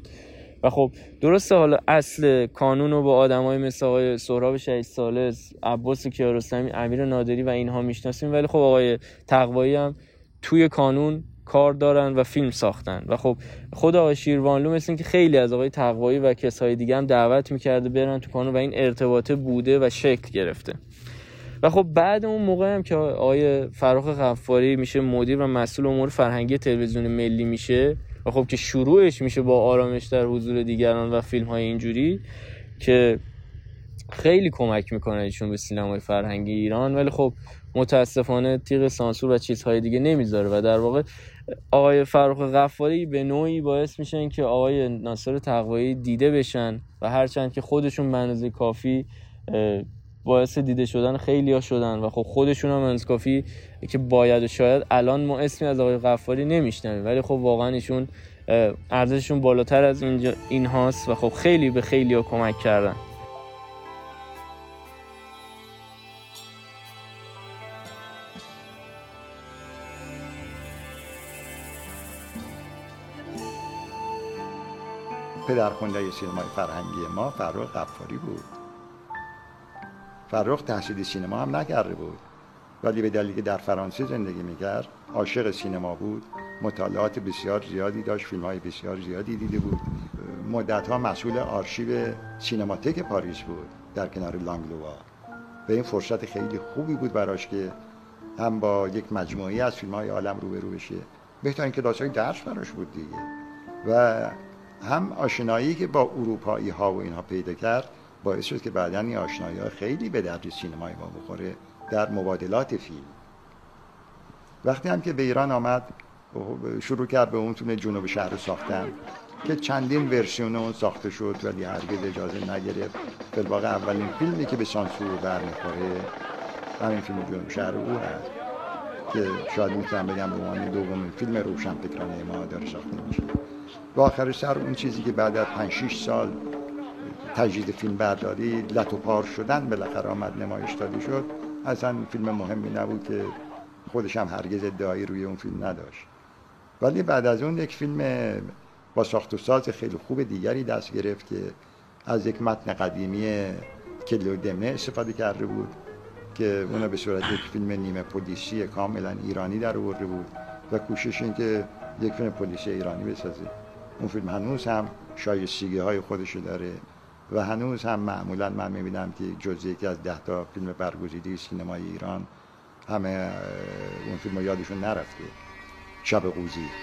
و خب درسته حالا اصل کانون رو با آدمای مثل آقای سهراب شهید سالس عباس کیارستمی امیر نادری و اینها می‌شناسیم. ولی خب آقای تقوایی هم توی کانون کار دارن و فیلم ساختن. و خب خود آقای شیروانلو مثل که خیلی از آقای تقوایی و کسای دیگه هم دعوت می‌کرده برن تو کانون و این ارتباطه بوده و شکل گرفته. و خب بعد اون موقع هم که آقای فراخ غفاری میشه مدیر و مسئول امور فرهنگی تلویزیون ملی میشه و خب که شروعش میشه با آرامش در حضور دیگران و فیلم های اینجوری که خیلی کمک می‌کنه ایشون به سینمای فرهنگی ایران ولی خب متاسفانه تیغ سانسور و چیزهای دیگه نمی‌ذاره و در واقع آقای فرخ غفاری به نوعی باعث میشن که آقای ناصر تقوایی دیده بشن و هرچند که خودشون به کافی باعث دیده شدن خیلی ها شدن و خب خودشون هم کافی که باید و شاید الان ما اسمی از آقای غفاری نمیشنویم ولی خب واقعا ایشون ارزششون بالاتر از اینجا این هاست و خب خیلی به خیلی ها کمک کردن. پدرخونده سینمای فرهنگی ما فرخ غفاری بود. فرخ تحصیل سینما هم نکرده بود. ولی به دلیل که در فرانسه زندگی می‌کرد عاشق سینما بود مطالعات بسیار زیادی داشت فیلم های بسیار زیادی دیده بود. مدت ها مسئول آرشیو سینماتک پاریس بود در کنار لانگلوا. به این فرصت خیلی خوبی بود براش که هم با یک مجموعی از فیلم های عالم روبرو بشه. بهترین کلاس های درس براش بود دیگه. و هم آشنایی که با اروپایی ها و اینها پیدا کرد باعث شد که بعدا این آشنایی ها خیلی به درد سینمای ما بخوره در مبادلات فیلم. وقتی هم که به ایران آمد شروع کرد به اون تونه جنوب شهر ساختن که چندین ورسیون اون ساخته شد ولی هرگز اجازه نگرفت. واقع اولین فیلمی که به سانسور برمیخوره همین فیلم جنوب شهر او هست که شاید می‌تونم بگم به عنوان دومین فیلم روشن فکرانه ما داره ساخته میشه. و آخر سر اون چیزی که بعد از 5 6 سال تجدید فیلم برداری لط شدن بالاخره آمد نمایش داده شد. اصلا فیلم مهمی نبود که خودش هم هرگز ادعایی روی اون فیلم نداشت. ولی بعد از اون یک فیلم با ساخت و ساز خیلی خوب دیگری دست گرفت که از یک متن قدیمی کلیو دمه استفاده کرده بود که اونو به صورت یک فیلم نیمه پلیسی کاملا ایرانی در آورده بود و کوشش این که یک فیلم پلیسی ایرانی بسازه. اون فیلم هنوز هم شایستگی های خودشو داره. و هنوز هم معمولا من می‌بینم که جز یکی از ده تا فیلم برگزیده سینمای ایران همه اون فیلم یادشون نرفته. شب قوزی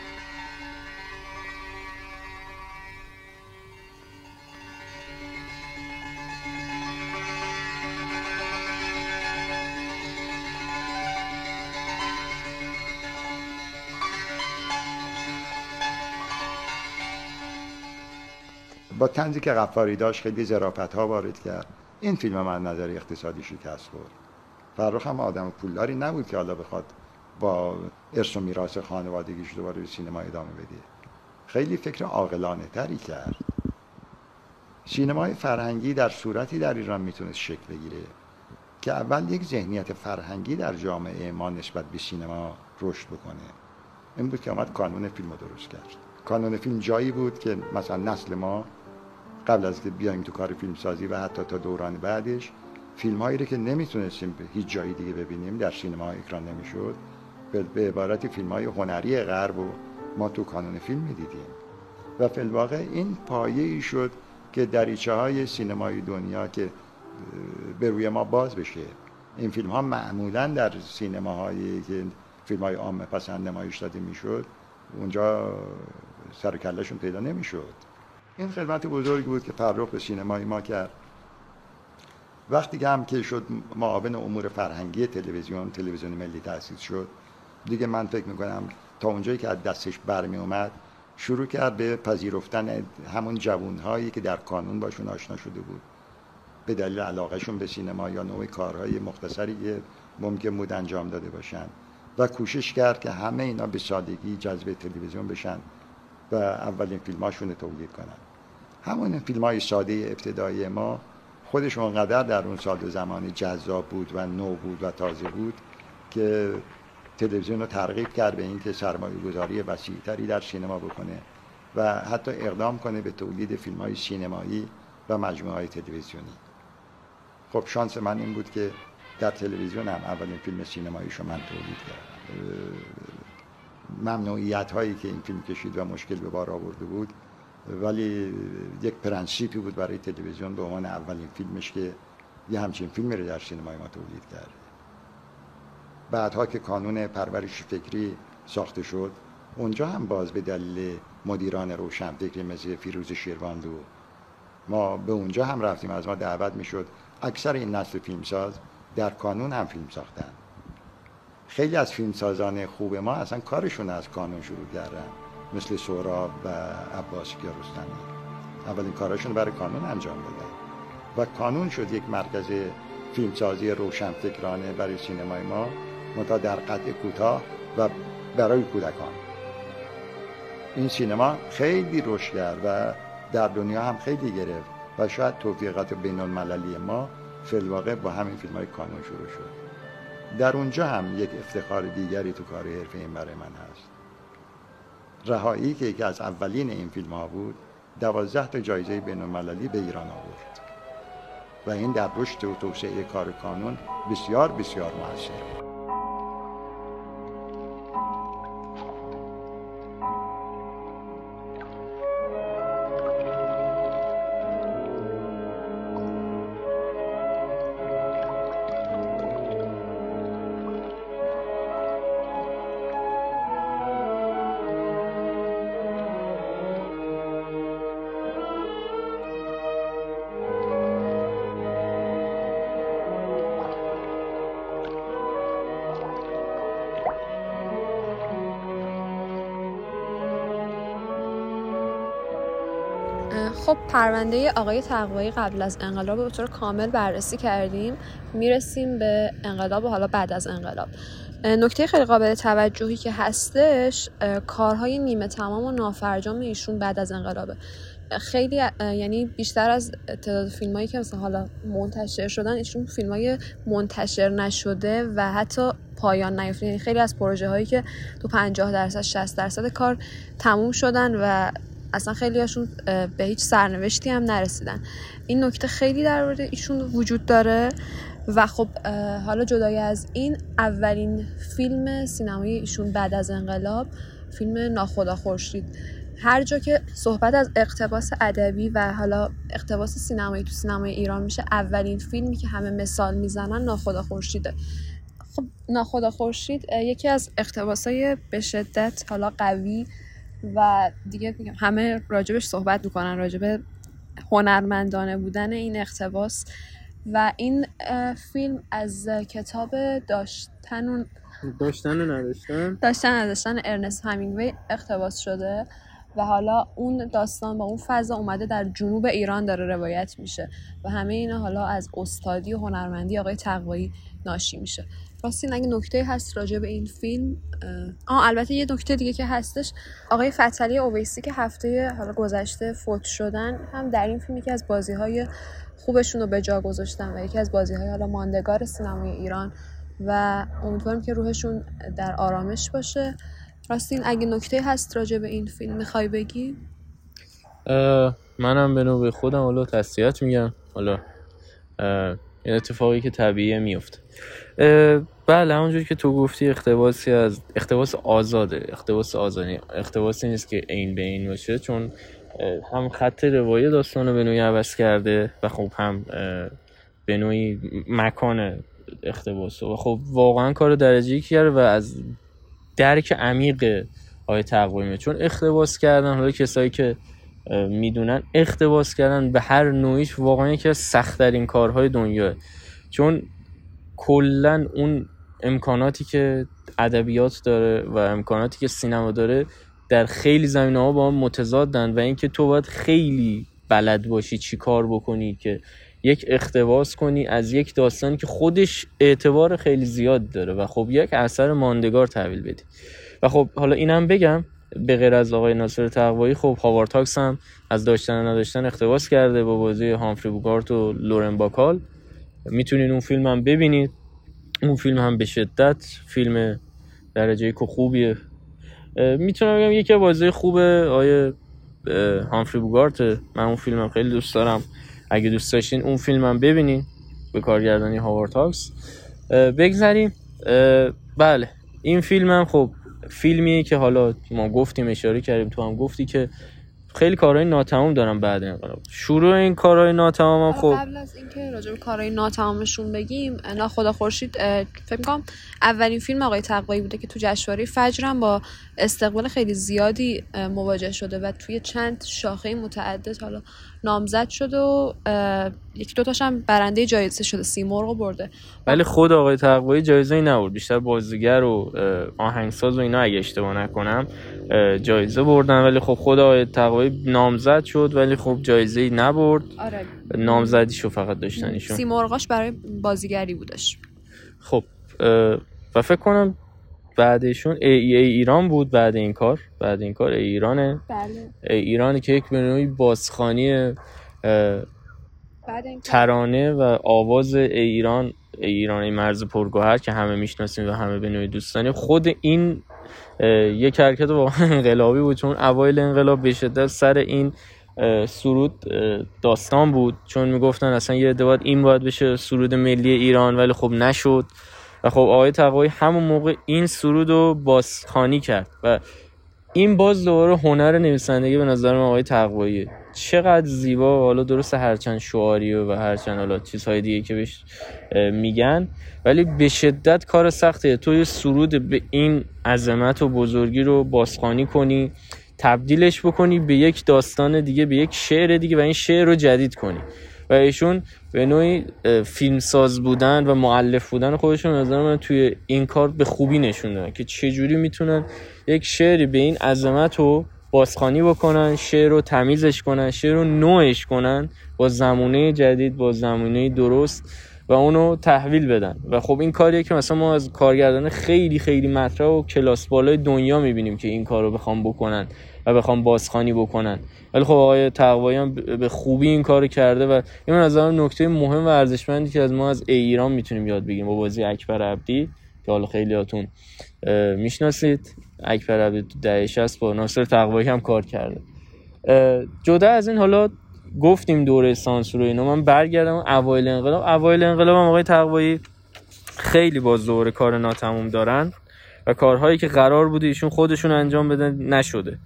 با تنزی که غفاری داشت خیلی زرافت ها وارد کرد. این فیلم من نظر اقتصادی شکست خورد. فرخ هم آدم پولداری نبود که حالا بخواد با ارث و میراث خانوادگیش دوباره به سینما ادامه بده. خیلی فکر عاقلانه تری کرد. سینمای فرهنگی در صورتی در ایران می‌تونست شکل بگیره که اول یک ذهنیت فرهنگی در جامعه ما نسبت به سینما رشد بکنه. این بود که آمد کانون فیلم رو درست کرد. کانون فیلم جایی بود که مثلا نسل ما قبل از که بیایم تو کار فیلم سازی و حتی تا دوران بعدش فیلم هایی که نمی‌تونستیم به هیچ جایی دیگه ببینیم در سینما اکران نمی‌شد. به عبارت فیلم های هنری غرب و ما تو کانون فیلم می‌دیدیم. و فیلواقع این پایه ای شد که دریچه های سینمای دنیا که به روی ما باز بشه. این فیلم ها معمولا در سینماهایی که فیلم های عامه پسند نمایش داده می‌شد اونجا سر پیدا نمی‌شد. این خدمت بزرگی بود که فرخ به سینمای ما کرد. وقتی که هم که شد معاون امور فرهنگی تلویزیون تلویزیون ملی تأسیس شد دیگه من فکر می‌کنم تا اونجایی که از دستش برمی اومد شروع کرد به پذیرفتن همون جوانهایی که در کانون باشون آشنا شده بود. به دلیل علاقهشون به سینما یا نوع کارهای مختصری که ممکن بود انجام داده باشن. و کوشش کرد که همه اینا به سادگی جذب تلویزیون بشن و اولین فیلماشون تولید کنن. همون فیلم های ساده ابتدایی ما خودش اونقدر در اون سال و زمانی جذاب بود و نو بود و تازه بود که تلویزیون رو ترغیب کرد به اینکه سرمایه گذاری وسیعتری در سینما بکنه و حتی اقدام کنه به تولید فیلم های سینمایی و مجموعه های تلویزیونی. خب شانس من این بود که در تلویزیون هم اولین فیلم سینماییشو من تولید کردم. ممنوعیت هایی که این فیلم کشید و مشکل به بار آورده بود ولی یک پرنسیپی بود برای تلویزیون به عنوان اولین فیلمش که یه همچین فیلمی رو در سینمای ما تولید کرد. بعدها که کانون پرورش فکری ساخته شد اونجا هم باز به دلیل مدیران روشنفکری مثل فیروز شیرواندو ما به اونجا هم رفتیم. از ما دعوت می‌شد اکثر این نسل فیلمساز در کانون هم فیلم ساختن. خیلی از فیلمسازان خوب ما اصلا کارشون از کانون شروع کردن. مثل سوراب و عباس کیارستمی اولین کارشون برای کانون انجام دادن. و کانون شد یک مرکز فیلمسازی روشنفکرانه برای سینمای ما منتها در قطع کوتاه و برای کودکان. این سینما خیلی رشد کرد و در دنیا هم خیلی گرفت و شاید توفیقات بین المللی ما فیلواقع با همین فیلم های کانون شروع شد. در اونجا هم یک افتخار دیگری تو کار حرفه این برای من هست. رهایی که یکی از اولین این فیلم ها بود دوازده تا جایزه بین المللی به ایران آورد. و این در رشد و توسعه کار کانون بسیار بسیار موثر خب پرونده آقای تقوایی قبل از انقلاب به طور کامل بررسی کردیم. می‌رسیم به انقلاب و حالا بعد از انقلاب. نکته خیلی قابل توجهی که هستش کارهای نیمه تمام و نافرجام ایشون بعد از انقلابه. خیلی یعنی بیشتر از تعداد فیلم هایی که مثلا حالا منتشر شدن ایشون فیلم های منتشر نشده و حتی پایان نیافته. یعنی خیلی از پروژه هایی که تو 50 درصد 60 درصد کار تموم شدن و اصلا خیلی هاشون به هیچ سرنوشتی هم نرسیدن. این نکته خیلی در مورد ایشون وجود داره و خب حالا جدای از این اولین فیلم سینمایی ایشون بعد از انقلاب فیلم ناخدا خورشید. هر جا که صحبت از اقتباس ادبی و حالا اقتباس سینمایی تو سینمای ایران میشه اولین فیلمی که همه مثال می‌زنن ناخدا خورشیده. خب ناخدا خورشید یکی از اقتباسای به شدت حالا قوی و دیگه میگم همه راجبش صحبت می‌کنن راجب هنرمندانه بودن این اقتباس و این فیلم از کتاب داشتن و داشتن و نداشتن؟ داشتن نداشتن ارنست همینگوی اقتباس شده و حالا اون داستان با اون فضا اومده در جنوب ایران داره روایت میشه و همه اینا حالا از استادی و هنرمندی آقای تقوایی ناشی میشه. راستین اگه نکته هست راجع به این فیلم آه البته یه نکته دیگه که هستش آقای فتلی اویسی که هفته حالا گذشته فوت شدن هم در این فیلم یکی از بازی های خوبشون رو به جا گذاشتن و یکی از بازی های حالا ماندگار سینمای ایران و امیدوارم که روحشون در آرامش باشه. راستین اگه نکته هست راجع به این فیلم می‌خوای بگی؟ منم به نوبه خودم حالا تسلیت میگم. حالا این اتفاقی که طبیعیه میفته بله همونجور که تو گفتی اختباسی از اختباس آزاده. اختباس آزادی. اختباسی نیست که این به این باشه چون هم خط روایه داستان رو به نوعی عوض کرده و خب هم به نوعی مکان اختباس و خب واقعا کار درجه کرده و از درک عمیق های تقویمه چون اختباس کردن حالا کسایی که می‌دونن اختباس کردن به هر نوعیش واقعا یکی از سختترین کارهای دنیاه. چون کلا اون امکاناتی که ادبیات داره و امکاناتی که سینما داره در خیلی زمینه ها با هم متضادن و اینکه تو باید خیلی بلد باشی چی کار بکنی که یک اختباس کنی از یک داستانی که خودش اعتبار خیلی زیاد داره و خب یک اثر ماندگار تحویل بدی. و خب حالا اینم بگم به غیر از آقای ناصر تقوایی خب هاوارد هاکس هم از داشتن نداشتن اقتباس کرده با بازی هامفری بوگارت و لورن باکال. می‌تونین اون فیلم هم ببینید اون فیلم هم به شدت فیلم درجه یک خوبیه. می‌تونم بگم یکی بازی خوبای هامفری بوگارت. من اون فیلم هم خیلی دوست دارم. اگه دوست داشتین اون فیلم هم ببینین به کارگردانی هاوارد هاکس بگذاریم بله این فیلم هم خب فیلمیه که حالا ما گفتیم اشاره کردیم تو هم گفتی که خیلی کارهای ناتمام دارن بعد انقلاب شروع این کارهای ناتمام هم خب. قبل از اینکه راجع به کارهای ناتمامشون بگیم ناخدا خورشید فکر کنم اولین فیلم آقای تقوایی بوده که تو جشنواره فجر هم با استقبال خیلی زیادی مواجه شده و توی چند شاخه متعدد حالا نامزد شده و یکی دوتاش هم برنده جایزه شده سیمرغ برده. ولی خود آقای تقوایی جایزه ای نبرد بیشتر بازیگر و آهنگساز و اینا اگه اشتباه نکنم جایزه بردن. ولی خب خود آقای تقوایی نامزد شد ولی خب جایزه ای نبرد. آره. نامزدیشو فقط داشتن ایشون سیمرغاش برای بازیگری بودش. خب و فکر کنم بعدشون ای, ای ایران بود بعد این کار. بعد این کار ای ایرانه. بله. ای ایرانی که یک به نوعی بازخانی ترانه و آواز ای ایران ای ایران ای مرز پرگوهر که همه می‌شناسیم و همه به نوعی دوست داریم. خود این یک حرکت واقعا انقلابی بود چون اوایل انقلاب به شدت سر این سرود داستان بود. چون می‌گفتن اصلا یه باید این باید بشه سرود ملی ایران ولی خب نشد. و خب آقای تقوایی همون موقع این سرود رو بازخوانی کرد و این باز دوباره هنر نویسندگی به نظر من آقای تقوایی چقدر زیبا و حالا درست هرچند شعاری و هرچند حالا چیزهای دیگه که بهش میگن ولی به شدت کار سخته. تو سرود به این عظمت و بزرگی رو بازخوانی کنی تبدیلش بکنی به یک داستان دیگه به یک شعر دیگه و این شعر رو جدید کنی. و ایشون به نوعی فیلمساز بودن و معلف بودن خودشون نظر من توی این کار به خوبی نشون دادن که چجوری می‌تونن یک شعری به این عظمت رو بازخوانی بکنن شعر رو تمیزش کنن شعر رو نوعش کنن با زمونه جدید با زمونه درست و اونو تحویل بدن. و خب این کاریه که مثلا ما از کارگردان خیلی خیلی مطرح و کلاس بالای دنیا می‌بینیم که این کار رو بخوام بکنن و بخوام بازخوانی بکنن. ولی خب آقای تقوایی هم به خوبی این کارو کرده و این من نظرم نکته مهم و ارزشمندی که از ما از ای ایران می‌تونیم یاد بگیریم. با بازی اکبر عبدی که حالا خیلیاتون می‌شناسید. اکبر عبدی تو دهه 60 با ناصر تقوایی هم کار کرده. جدا از این حالا گفتیم دوره سانسور و اینا. من برگردم اوایل انقلاب. اوایل انقلاب هم آقای تقوایی خیلی باز دوره کار ناتموم دارن و کارهایی که قرار بوده ایشون خودشون انجام بدن نشده.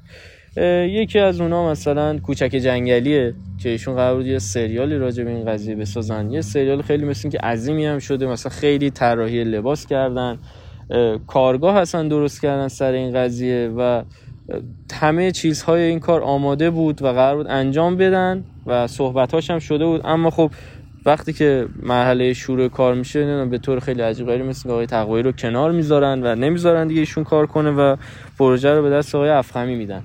یکی از اونا مثلا کوچک جنگلیه که ایشون قرار بود یه سریالی راجع به این قضیه بسازن. یه سریال خیلی مثل که عظیمی هم شده مثلا خیلی طراحی لباس کردن. اه، کارگاه هستن درست کردن سر این قضیه و همه چیزهای این کار آماده بود و قرار بود انجام بدن و صحبتاش هم شده بود. اما خب وقتی که مرحله شروع کار میشه نمی‌دونم به طور خیلی عجیب غریبی مثل آقای تقوایی رو کنار می‌ذارن و نمی‌ذارن دیگه ایشون کار کنه و پروژه رو به دست آقای افخمی میدن.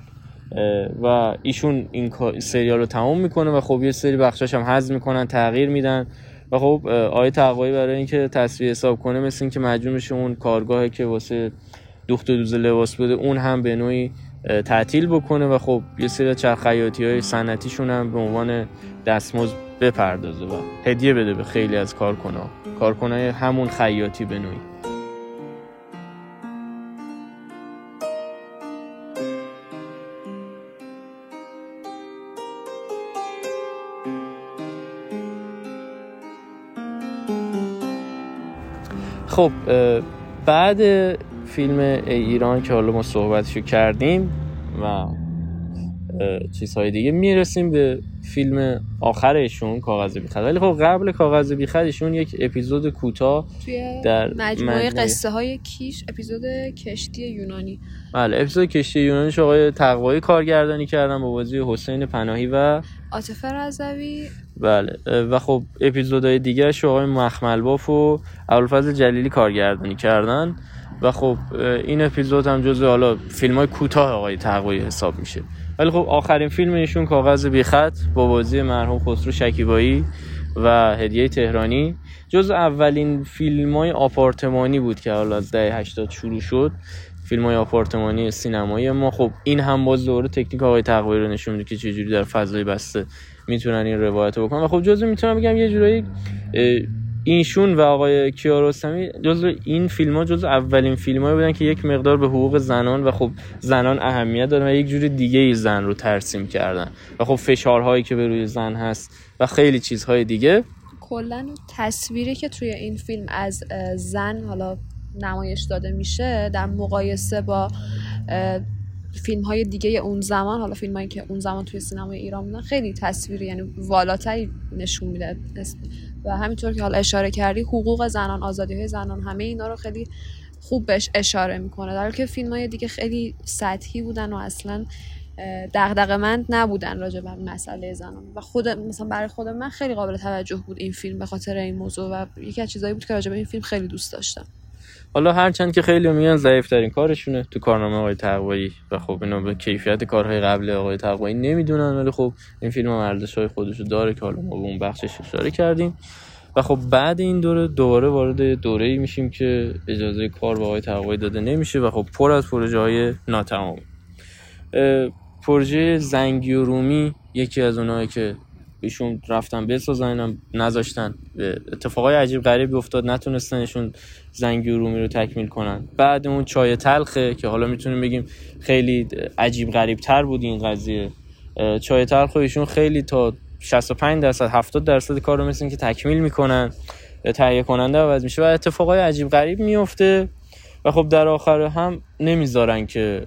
و ایشون این سریال رو تموم می‌کنه و خب یه سری بخشاش هم حذف می‌کنن تغییر میدن و خب آقای تقوایی برای اینکه تصویر حساب کنه مثل اینکه مجبور میشه اون کارگاهی که واسه دوخت و دوز لباس بوده اون هم به نوعی تعطیل بکنه و خب یه سری چرخ خیاطی های سنتیشون هم به عنوان دستمزد بپردازه و هدیه بده به خیلی از کارکنها کارکنای همون خیاطی به خب بعد فیلم ای ایران که حالا ما صحبتشو کردیم و چیزهای دیگه می‌رسیم به فیلم آخرشون کاغذ بیخط ولی خب قبل کاغذ بیخطشون یک اپیزود کوتاه در مجموعه مجموعه- قصه های کیش اپیزود کشتی یونانی. بله اپیزود کشتی یونانیش آقای تقوایی کارگردانی کردن با بازی حسین پناهی و عاطفه رضوی. بله و خب اپیزودهای دیگرش آقای مخملباف و ابوالفضل جلیلی کارگردانی کردن. و خب این اپیزود هم جزو حالا فیلم های کوتاه آقای تقوایی حساب میشه. ولی خب آخرین فیلم ایشون کاغذ بیخط با بازی مرحوم خسرو شکیبایی و هدیه تهرانی. جز اولین فیلم های آپارتمانی بود که حالا از دهه 80 شروع شد فیلم های آپارتمانی سینمایی ما. خب این هم باز دوره تکنیک آقای تقوایی رو نشون میده که چجوری در فضای بسته می‌تونن این روایت رو بکنن. و خب جزو می‌تونم بگم یه جورایی اینشون و آقای کیارستمی جزو این فیلم ها جزو اولین فیلم بودن که یک مقدار به حقوق زنان و خب زنان اهمیت دادن و یک جور دیگه ای زن رو ترسیم کردن. و خب فشارهایی که به روی زن هست و خیلی چیزهای دیگه. کلا تصویری که توی این فیلم از زن حالا نمایش داده میشه در مقایسه با فیلم های دیگه اون زمان حالا فیلم هایی که اون زمان توی سینمای ایران بودن خیلی تصویری یعنی والاتری نشون میده. و همینطور که حالا اشاره کردی حقوق زنان آزادی های زنان همه اینا رو خیلی خوب بهش اشاره می‌کنه. در که فیلم های دیگه خیلی سطحی بودن و اصلا دغدغه مند نبودن راجع به مسئله زنان. و خود مثلا برای خود من خیلی قابل توجه بود این فیلم به خاطر این موضوع و یکی از چیزایی بود که راجع به این فیلم خیلی دوست داشتم. حالا هرچند که خیلی میگن ضعیف ترین کارشونه تو کارنامه آقای تقوایی و خب اینو به کیفیت کارهای قبل آقای تقوایی نمی‌دونن ولی خب این فیلم هم ارزش های خودشو داره که حالا ما به اون بخشش اشاره کردیم. و خب بعد این دوره دوباره وارد دوره ای میشیم که اجازه کار به آقای تقوایی داده نمیشه و خب پر از پروژه های ناتمام. پروژه زنگی و رومی یکی از اونایی که ایشون رفتن بسازن اینم نذاشتن اتفاقای عجیب غریبی افتاد نتونستنشون زنگی و رومی رو تکمیل کنن. بعد اون چای تلخه که حالا می‌تونیم بگیم خیلی عجیب غریب تر بود این قضیه. چای تلخ ایشون خیلی تا 65 درصد 70 درصد کار رو مثل که تکمیل می‌کنن تهیه کننده عوض میشه و اتفاقای عجیب غریب میفته و خب در آخر هم نمی‌ذارن که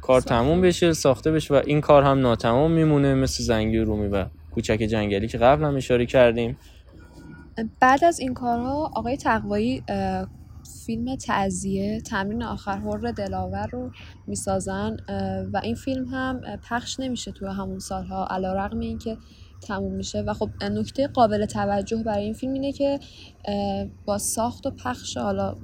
کار تموم بشه ساخته بشه و این کار هم ناتمام میمونه مثل زنگی رومی و کوچک جنگلی که قبل هم اشاره کردیم. بعد از این کارها آقای تقوایی فیلم تعذیه تمرین آخر حر دلاور رو می‌سازن و این فیلم هم پخش نمیشه توی همون سالها علا رقم این که تموم میشه. و خب نکته قابل توجه برای این فیلم اینه که با ساخت و پخش حالا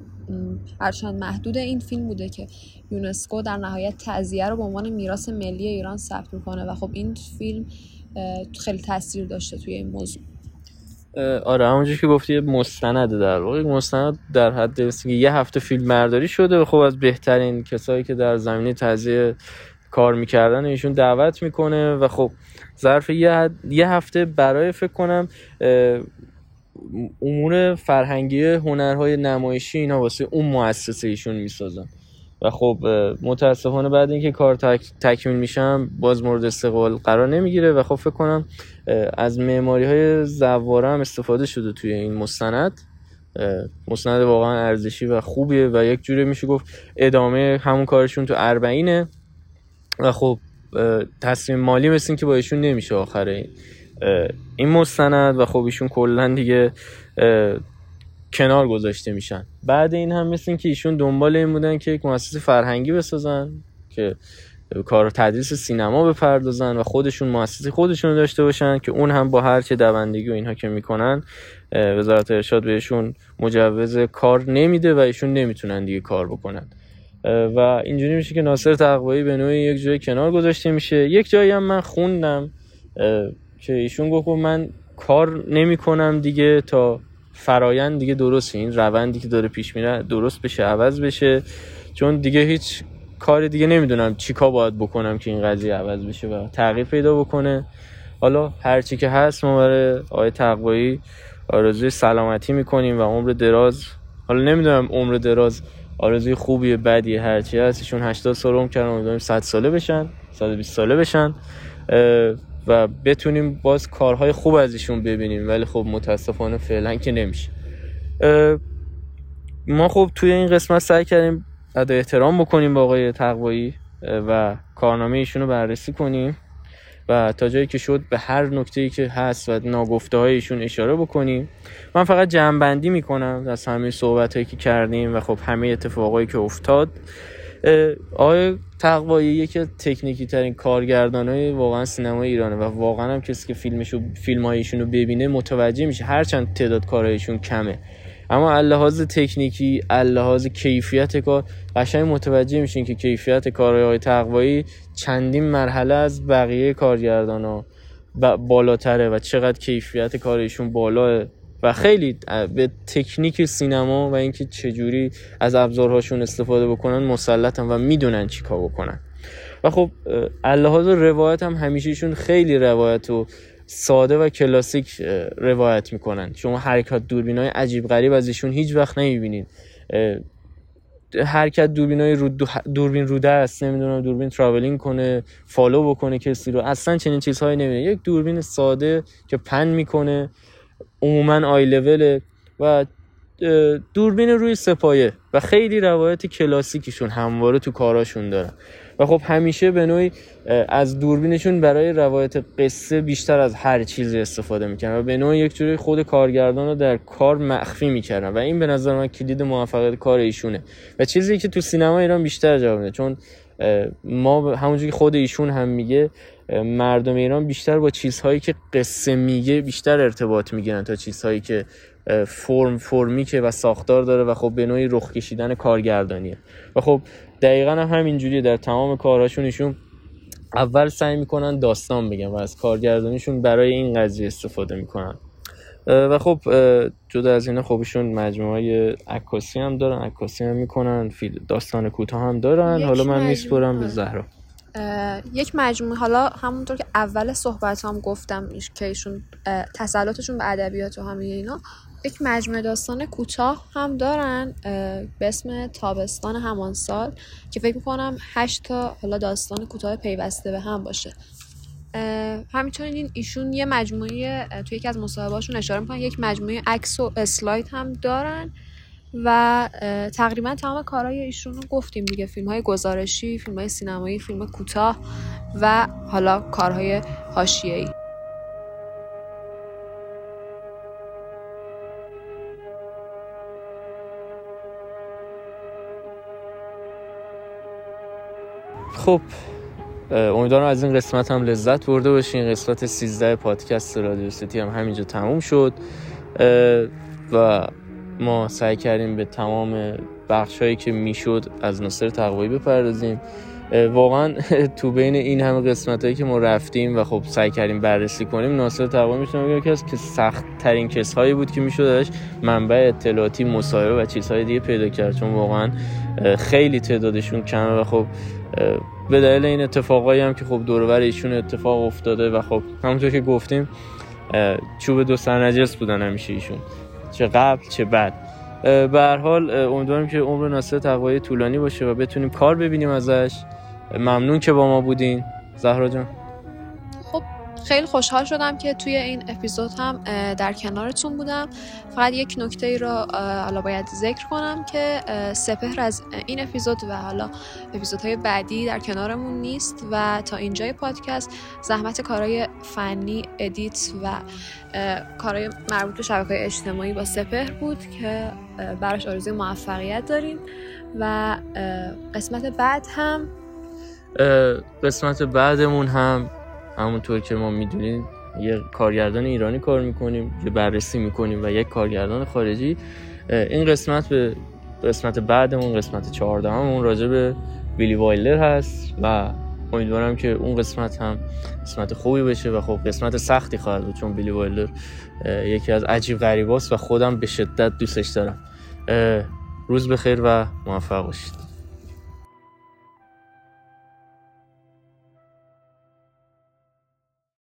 هرچند محدود این فیلم بوده که یونسکو در نهایت تعذیه رو به عنوان میراث ملی ایران ثبت می‌کنه. و خب این فیلم خیلی تاثیر داشته توی این موضوع. آره همونجور که گفتی مستنده در واقع مستند در حد یه هفته فیلم برداری شده و خب از بهترین کسایی که در زمینه تزیه کار می‌کردن ایشون دعوت می‌کنه و خب ظرف یه, یه هفته برای فکر کنم امور فرهنگی هنرهای نمایشی اینا واسه اون مؤسسه ایشون می‌سازن. و خب متاسفانه بعد اینکه کار تک، تکمیل میشم باز مورد استقبال قرار نمی‌گیره و خب فکر کنم از معماری های زواره هم استفاده شده توی این مستند. مستند واقعا ارزشی و خوبیه و یک جوری میشه گفت ادامه همون کارشون تو اربعینه. و خب تصمیم مالی مثل که با ایشون نمیشه آخره. این مستند و خب ایشون کلا دیگه کنار گذاشته میشن. بعد این هم مثل که ایشون دنبال این بودن که یک مؤسسه فرهنگی بسازن که کار تدریس سینما بپردازن و خودشون مؤسسه خودشون داشته باشن که اون هم با هر چه دوندگی و اینها که می‌کنن وزارت ارشاد بهشون مجوز کار نمیده و ایشون نمی‌تونن دیگه کار بکنن. و اینجوری میشه که ناصر تقوایی به نوعی یک جای کنار گذاشته میشه. یک جایی هم من خوندم که ایشون گفت من کار نمی‌کنم دیگه تا فرایند دیگه درست این روندی که داره پیش میره درست بشه عوض بشه. چون دیگه هیچ کار دیگه نمی‌دونم چیکار باید بکنم که این قضیه عوض بشه و تغییر پیدا بکنه. حالا هرچی که هست ما برای آقای تقوایی آرزوی سلامتی می‌کنیم و عمر دراز حالا نمی‌دونم عمر دراز آرزوی خوبیه بدیه هرچی هست ایشون 80 سال عمر کردن امیدواریم 100 ساله بشن 120 ساله بشن. و بتونیم باز کارهای خوب از ایشون ببینیم. ولی خب متاسفانه فعلا که نمیشه. ما خب توی این قسمت سعی کردیم ادای احترام بکنیم با آقای تقوایی و کارنامه ایشون رو بررسی کنیم. و تا جایی که شد به هر نکته که هست و ناگفته ایشون اشاره بکنیم. من فقط جمعبندی می‌کنم از همه صحبت هایی که کردیم و خب همه اتفاقایی که افتاد. آقای تقوایی یکی تکنیکی ترین کارگردان های واقعا سینما ایرانه و واقعا هم کسی که فیلمشو فیلم رو ببینه متوجه میشه. هرچند تعداد کارهایشون کمه. اما اللحاظ تکنیکی اللحاظ کیفیت کار قشنگ متوجه میشین که کیفیت کارهای تقوایی چندین مرحله از بقیه کارگردان ها بالاتره و چقدر کیفیت کارشون بالاه و خیلی به تکنیک سینما و اینکه چجوری از ابزارهاشون استفاده بکنن مسلطن و می‌دونن چیکار بکنن. و خب از لحاظ روایت هم همیشهشون خیلی روایت و ساده و کلاسیک روایت می‌کنن. شما حرکات دوربین های عجیب غریب از ایشون هیچ وقت نمی‌بینید حرکت دوربین های دوربین رو دست نمی‌دونم دوربین traveling کنه follow بکنه کسی رو اصلا چنین چیزهایی نمی‌بینید یک دوربین ساده که pan می‌کنه. عموما آی لوله و دوربین روی سه‌پایه و خیلی روایت کلاسیکیشون همواره تو کاراشون دارن. و خب همیشه به نوعی از دوربینشون برای روایت قصه بیشتر از هر چیزی استفاده می‌کنن و به نوعی یک جوری خود کارگردان رو در کار مخفی می‌کردن. و این به نظر من کلید موفقیت کار ایشونه. و چیزی که تو سینما ایران بیشتر جواب میده چون ما همونجوری که خود ایشون هم میگه مردم ایران بیشتر با چیزهایی که قصه میگه بیشتر ارتباط می‌گیرن تا چیزهایی که فرم فرمیکه و ساختار داره و خب به نوعی رخ کشیدن کارگردانیه. و خب دقیقا هم همینجوری در تمام کارهاشون ایشون اول سعی می‌کنن داستان بگن و از کارگردانیشون برای این قضیه استفاده می‌کنن. و خب جدا از اینا خب مجموعه های عکاسی هم دارن عکاسی هم می‌کنن داستان کوتاه هم دارن. حالا من میسپرم به زهرا. یک مجموعه حالا همونطور که اول صحبت هم گفتم که ایشون تسلطشون به ادبیات و همه اینا یک مجموعه داستان کوتاه هم دارن به اسم تابستان همان سال که فکر می‌کنم هشت تا حالا داستان کوتاه پیوسته به هم باشه. همینطور ایشون یه مجموعه توی یکی از مصاحبهاشون اشاره می‌کنن یک مجموعه عکس و اسلاید هم دارن. و تقریبا تمام کارهای ایشون رو گفتیم دیگه. فیلم های گزارشی فیلم های سینمایی فیلم کوتاه و حالا کارهای حاشیه‌ای. خب امیدوارم از این قسمت هم لذت برده باشین. قسمت 13 پادکست رادیو سیتی هم همینجا تموم شد. و ما سعی کردیم به تمام بخش هایی که می‌شد از ناصر تقوایی بپردازیم. واقعا تو بین این همه قسمت هایی که ما رفتیم و خب سعی کردیم بررسی کنیم ناصر تقوایی می‌تونم بگم که از که سخت ترین کس هایی بود که می‌شد ازش منبع اطلاعاتی مصاحبه و چیزهای دیگه پیدا کرد. چون واقعا خیلی تعدادشون کمه و خب به دلیل این اتفاقایی هم که خب دور ایشون اتفاق افتاده و خب همونطور که گفتیم چوب دو سرنجس بودن همیشه ایشون. چه قبل چه بعد. به حال امیدوارم که عمر ناصر تقوایی طولانی باشه و بتونیم کار ببینیم ازش. ممنون که با ما بودین. زهرا جان. خیلی خوشحال شدم که توی این اپیزود هم در کنارتون بودم. فقط یک نکته ای رو حالا باید ذکر کنم که سپهر از این اپیزود و حالا اپیزودهای بعدی در کنارمون نیست و تا اینجای پادکست زحمت کارهای فنی ادیت و کارهای مربوط به شبکه اجتماعی با سپهر بود که براش آرزوی موفقیت داریم و قسمت بعد هم قسمت بعدمون هم همونطور که ما می‌دونیم یه کارگردان ایرانی کار می‌کنیم یه بررسی می‌کنیم و یک کارگردان خارجی این قسمت به قسمت بعدمون قسمت چهاردهممون راجع به بیلی وایلر هست و امیدوارم که اون قسمت هم قسمت خوبی بشه و خب قسمت سختی خواهد بود چون بیلی وایلر یکی از عجیب غریباست و خودم به شدت دوستش دارم. روز بخیر و موفق باشید.